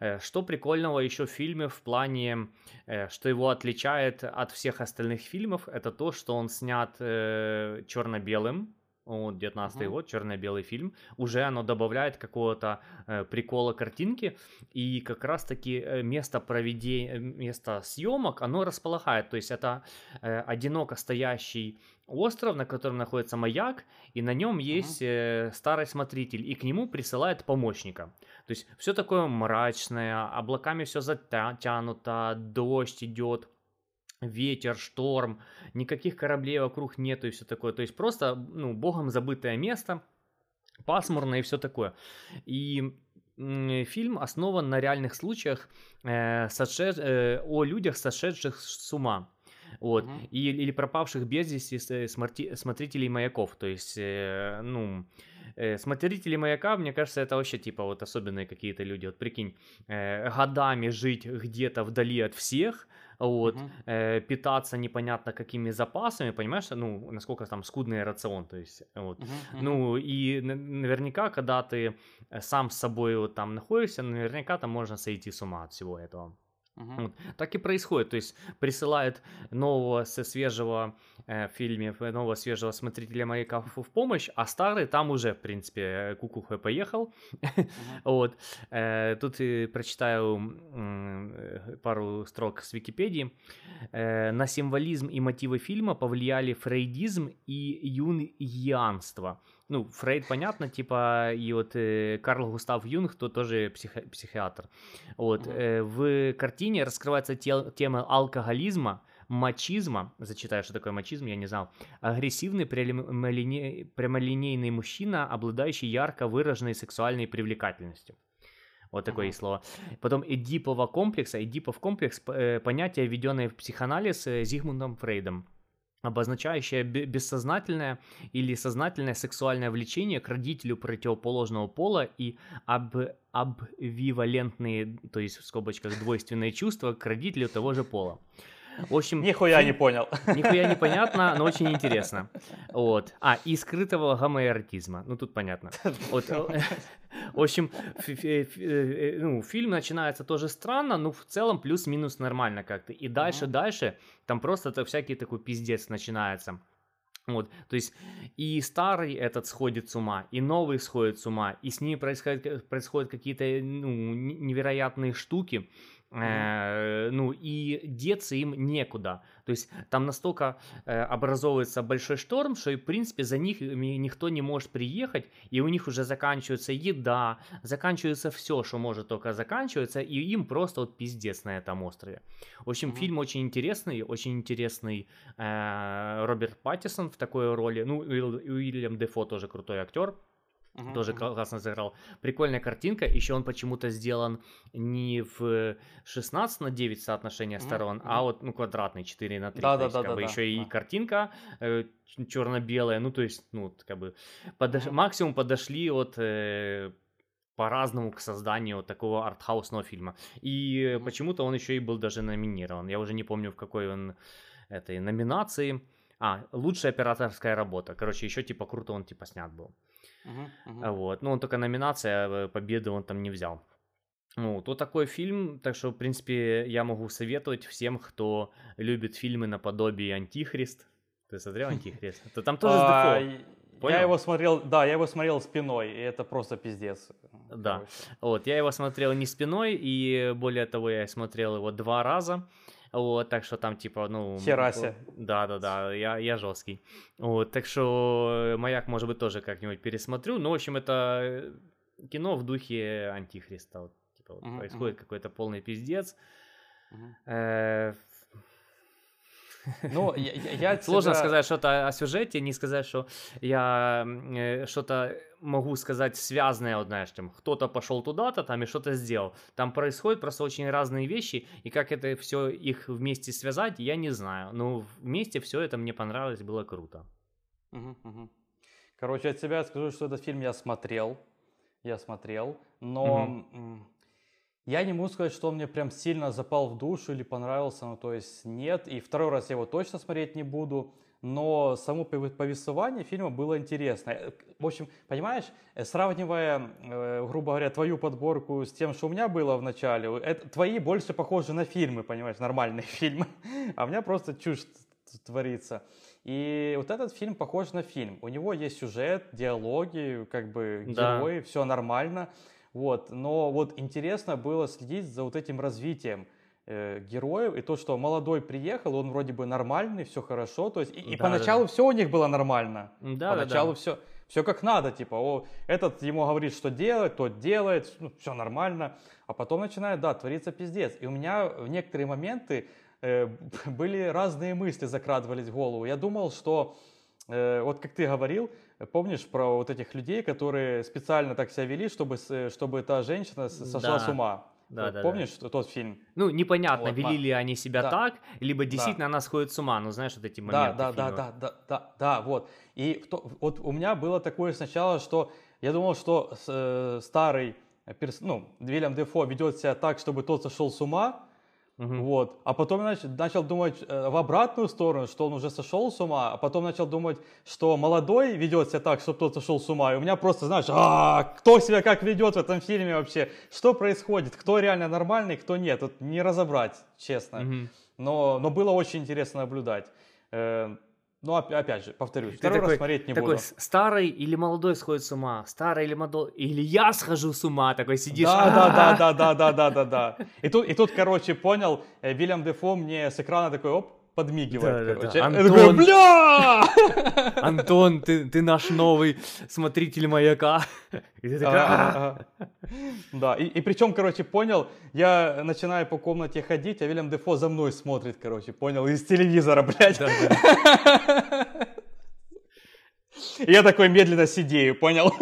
Э, что прикольного еще в фильме в плане, э, что его отличает от всех остальных фильмов, это то, что он снят э, черно-белым, вот, 19 Мгм. год, черно-белый фильм, уже оно добавляет какого-то э, прикола картинки, и как раз-таки э, место проведения, место съемок, оно располагает, то есть это э, одиноко стоящий остров, на котором находится маяк, и на нем есть э, старый смотритель, и к нему присылает помощника. То есть все такое мрачное, облаками все затянуто, дождь идет, ветер, шторм, никаких кораблей вокруг нету и все такое. То есть просто, ну, богом забытое место, пасмурно и все такое. И фильм основан на реальных случаях э, сошед, э, о людях, сошедших с ума. Вот. Угу. И, или пропавших без вести э, смотрителей маяков. То есть, э, ну, э, смотрители маяка, мне кажется, это вообще типа вот особенные какие-то люди. Вот прикинь, э, годами жить где-то вдали от всех, вот, uh-huh. э, питаться непонятно какими запасами, понимаешь, ну, насколько там скудный рацион, то есть, вот. Uh-huh. ну, и наверняка, когда ты сам с собой вот там находишься, наверняка там можно сойти с ума от всего этого. Uh-huh. Вот. Так и происходит, то есть присылают нового со свежего э, фильме, нового свежего смотрителя маяка в, помощь, а старый там уже, в принципе, кукухой поехал. Uh-huh. вот. Э, тут и прочитаю э, пару строк с Википедии. Э, на символизм и мотивы фильма повлияли фрейдизм и юнгианство ну, Фрейд, понятно, типа, и вот э, Карл Густав Юнг, то тоже психи- психиатр. Вот, mm-hmm. в картине раскрывается те- тема алкоголизма, мачизма, зачитаю, что такое мачизм, я не знал, агрессивный прямолине... прямолинейный мужчина, обладающий ярко выраженной сексуальной привлекательностью. Вот такое есть слово. Потом Эдипова комплекса. Эдипов комплекс э, понятие, введенное в психоанализ Зигмундом Фрейдом обозначающее бессознательное или сознательное сексуальное влечение к родителю противоположного пола и об обвивалентные, то есть в скобочках двойственные чувства к родителю того же пола. В общем, нихуя фильм... не понял. Нихуя непонятно, но очень интересно. Вот. А, и скрытого гомоэротизма. Ну, тут понятно. Вот. Э, в общем, э, ну, фильм начинается тоже странно, но в целом плюс-минус нормально как-то. И дальше, дальше, там просто это всякий такой пиздец начинается. Вот, то есть и старый этот сходит с ума, и новый сходит с ума, и с ним происходят, происходят какие-то ну, невероятные штуки. Э, ну и деться им некуда. То есть там настолько э, образовывается большой шторм, что и в принципе за них никто не может приехать, и у них уже заканчивается еда, заканчивается все, что может только заканчиваться, и им просто вот пиздец на этом острове. В общем, mm-hmm. фильм очень интересный, очень интересный э, Роберт Паттисон в такой роли, ну и Уильям Дефо тоже крутой актер. Uh-huh, тоже классно сыграл. Прикольная картинка. Еще он почему-то сделан не в 16 на 9 соотношение сторон, uh-huh. а вот ну, квадратный 4 на 3. Да, да, да, как да, бы да, еще да. и картинка э, черно-белая. Ну, то есть, ну, как бы подош... uh-huh. максимум подошли от э, по-разному к созданию такого артхаусного фильма. И uh-huh. почему-то он еще и был даже номинирован. Я уже не помню, в какой он этой номинации. А, лучшая операторская работа. Короче, еще типа круто он типа снят был. Uh-huh, uh-huh. Вот. Ну, он только номинация, а, победы он там не взял. Ну, то такой фильм, так что, в принципе, я могу советовать всем, кто любит фильмы наподобие «Антихрист». Ты смотрел «Антихрист»? То там тоже а, Я его смотрел, да, я его смотрел спиной, и это просто пиздец. Да, вот, я его смотрел не спиной, и более того, я смотрел его два раза. Вот, так что там, типа, ну... Херасе. Да, да, да, я, я жесткий. Вот, так что маяк, может быть, тоже как-нибудь пересмотрю. Ну, в общем, это кино в духе Антихриста. Вот, типа, вот, uh-huh, происходит какой-то полный пиздец. Uh-huh. Ну, я, я Сложно тебя... сказать что-то о сюжете, не сказать, что я э, что-то могу сказать связанное, вот знаешь, там, кто-то пошел туда-то там и что-то сделал. Там происходят просто очень разные вещи, и как это все их вместе связать, я не знаю. Но вместе все это мне понравилось, было круто. Угу, угу. Короче, от себя скажу, что этот фильм я смотрел, я смотрел, но угу. Я не могу сказать, что он мне прям сильно запал в душу или понравился, ну то есть нет, и второй раз я его точно смотреть не буду но само повествование фильма было интересно. Э, в общем, понимаешь, э, сравнивая, э, грубо говоря, твою подборку с тем, что у меня было в начале, это, твои больше похожи на фильмы, понимаешь, нормальные фильмы, а у меня просто чушь творится. И вот этот фильм похож на фильм. У него есть сюжет, диалоги, как бы да. герои, все нормально. Вот. Но вот интересно было следить за вот этим развитием э, героев, и то, что молодой приехал, он вроде бы нормальный, все хорошо, то есть, и, да, и поначалу да. все у них было нормально, да, поначалу да, да. все, все как надо, типа, о, этот ему говорит, что делать, тот делает, ну, все нормально, а потом начинает, да, твориться пиздец, и у меня в некоторые моменты э, были разные мысли закрадывались в голову, я думал, что э, вот как ты говорил, помнишь про вот этих людей, которые специально так себя вели, чтобы, чтобы та женщина сошла да. с ума? Да, вот, да, помнишь да. тот фильм? Ну, непонятно, вот, вели ли они себя да. так, либо действительно да. она сходит с ума, ну, знаешь, вот эти моменты Да, да, да, да, да, да, да, вот. И то, вот у меня было такое сначала, что я думал, что э, старый, перс, ну, Вильям Дефо ведет себя так, чтобы тот сошел с ума, Угу. Вот. А потом я начал, начал думать э, в обратную сторону, что он уже сошел с ума, а потом начал думать, что молодой ведет себя так, чтобы тот сошел с ума. И у меня просто, знаешь, а кто себя как ведет в этом фильме вообще? Что происходит? Кто реально нормальный, кто нет? Вот не разобрать, честно. Угу. Но, но было очень интересно наблюдать. Э, ну, опять же, повторюсь, второй такой, раз смотреть не такой буду. старый или молодой сходит с ума, старый или молодой, или я схожу с ума, такой сидишь. Да, да, да, да, да, да, да, да. И тут, и тут, короче, понял, э, Вильям Дефо мне с экрана такой, оп, подмигивает, да, короче. Да, да. Антон, такой, бля! Антон, ты, ты наш новый смотритель маяка. И ты такой, ага, ага. Да, и, и причем, короче, понял, я начинаю по комнате ходить, а Вильям Дефо за мной смотрит, короче, понял, из телевизора, блядь. Да, да. Я такой медленно сидею, понял?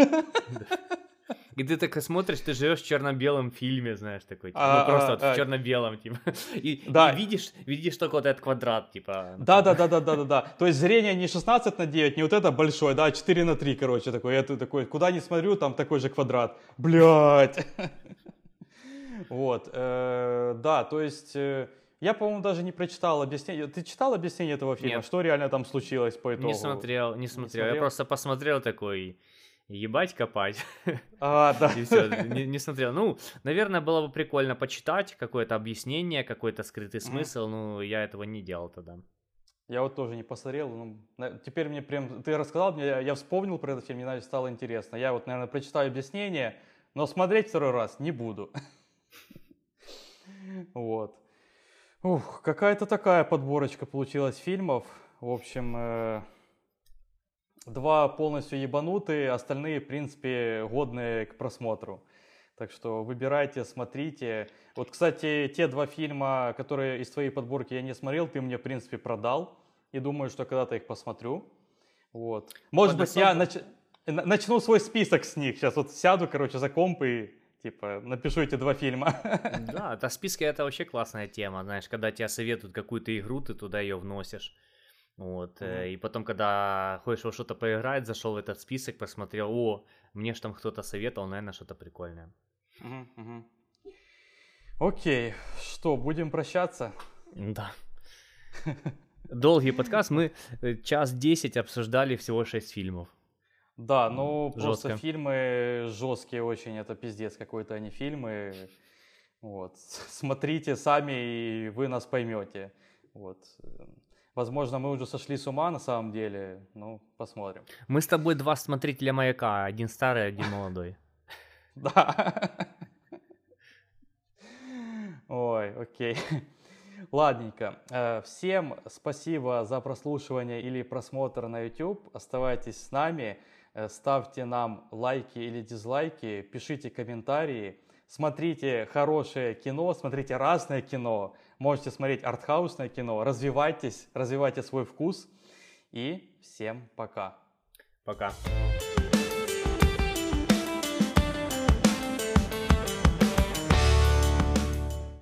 И ты так смотришь, ты живешь в черно-белом фильме, знаешь, такой, типа, ну просто вот в черно-белом, типа. И, да. и видишь, видишь только вот этот квадрат, типа. Да, да, да, да, да, да, да. То есть зрение не 16 на 9, не вот это большое, да, а 4 на 3, короче, такой. Я такой, куда не смотрю, там такой же квадрат. Блять. Вот, э, да, то есть... Э, я, по-моему, даже не прочитал объяснение. Ты читал объяснение этого фильма? Нет. Что реально там случилось по итогу? Не смотрел, не смотрел. Не смотрел? Я просто посмотрел такой, ебать копать. А, да. И все, не, не смотрел. Ну, наверное, было бы прикольно почитать какое-то объяснение, какой-то скрытый смысл, но я этого не делал тогда. Я вот тоже не посмотрел. Ну, теперь мне прям... Ты рассказал мне, я, я вспомнил про этот фильм, мне стало интересно. Я вот, наверное, прочитаю объяснение, но смотреть второй раз не буду. Вот. Ух, какая-то такая подборочка получилась фильмов. В общем, э, Два полностью ебанутые, остальные, в принципе, годные к просмотру. Так что выбирайте, смотрите. Вот, кстати, те два фильма, которые из твоей подборки я не смотрел, ты мне, в принципе, продал. И думаю, что когда-то их посмотрю. Вот. Может быть, я нач... начну свой список с них. Сейчас вот сяду, короче, за комп и типа, напишу эти два фильма. Да, это списки это вообще классная тема, знаешь, когда тебе советуют какую-то игру, ты туда ее вносишь. Вот. Mm-hmm. И потом, когда хочешь во что-то поиграть, зашел в этот список, посмотрел, о, мне же там кто-то советовал, наверное, что-то прикольное. Mm-hmm. Mm-hmm. Окей, что, будем прощаться? Да. Долгий подкаст, мы э, час десять обсуждали всего шесть фильмов. Да, ну Жестко. просто фильмы жесткие очень, это пиздец какой-то они фильмы. Вот. Смотрите сами, и вы нас поймете. Вот. Возможно, мы уже сошли с ума на самом деле. Ну, посмотрим. Мы с тобой два смотрителя маяка. Один старый, один молодой. Да. Ой, окей. Ладненько. Э, всем спасибо за прослушивание или просмотр на YouTube. Оставайтесь с нами. Э, ставьте нам лайки или дизлайки. Пишите комментарии. Смотрите хорошее кино, смотрите разное кино. Можете смотреть артхаусное кино, развивайтесь, развивайте свой вкус. И всем пока. Пока.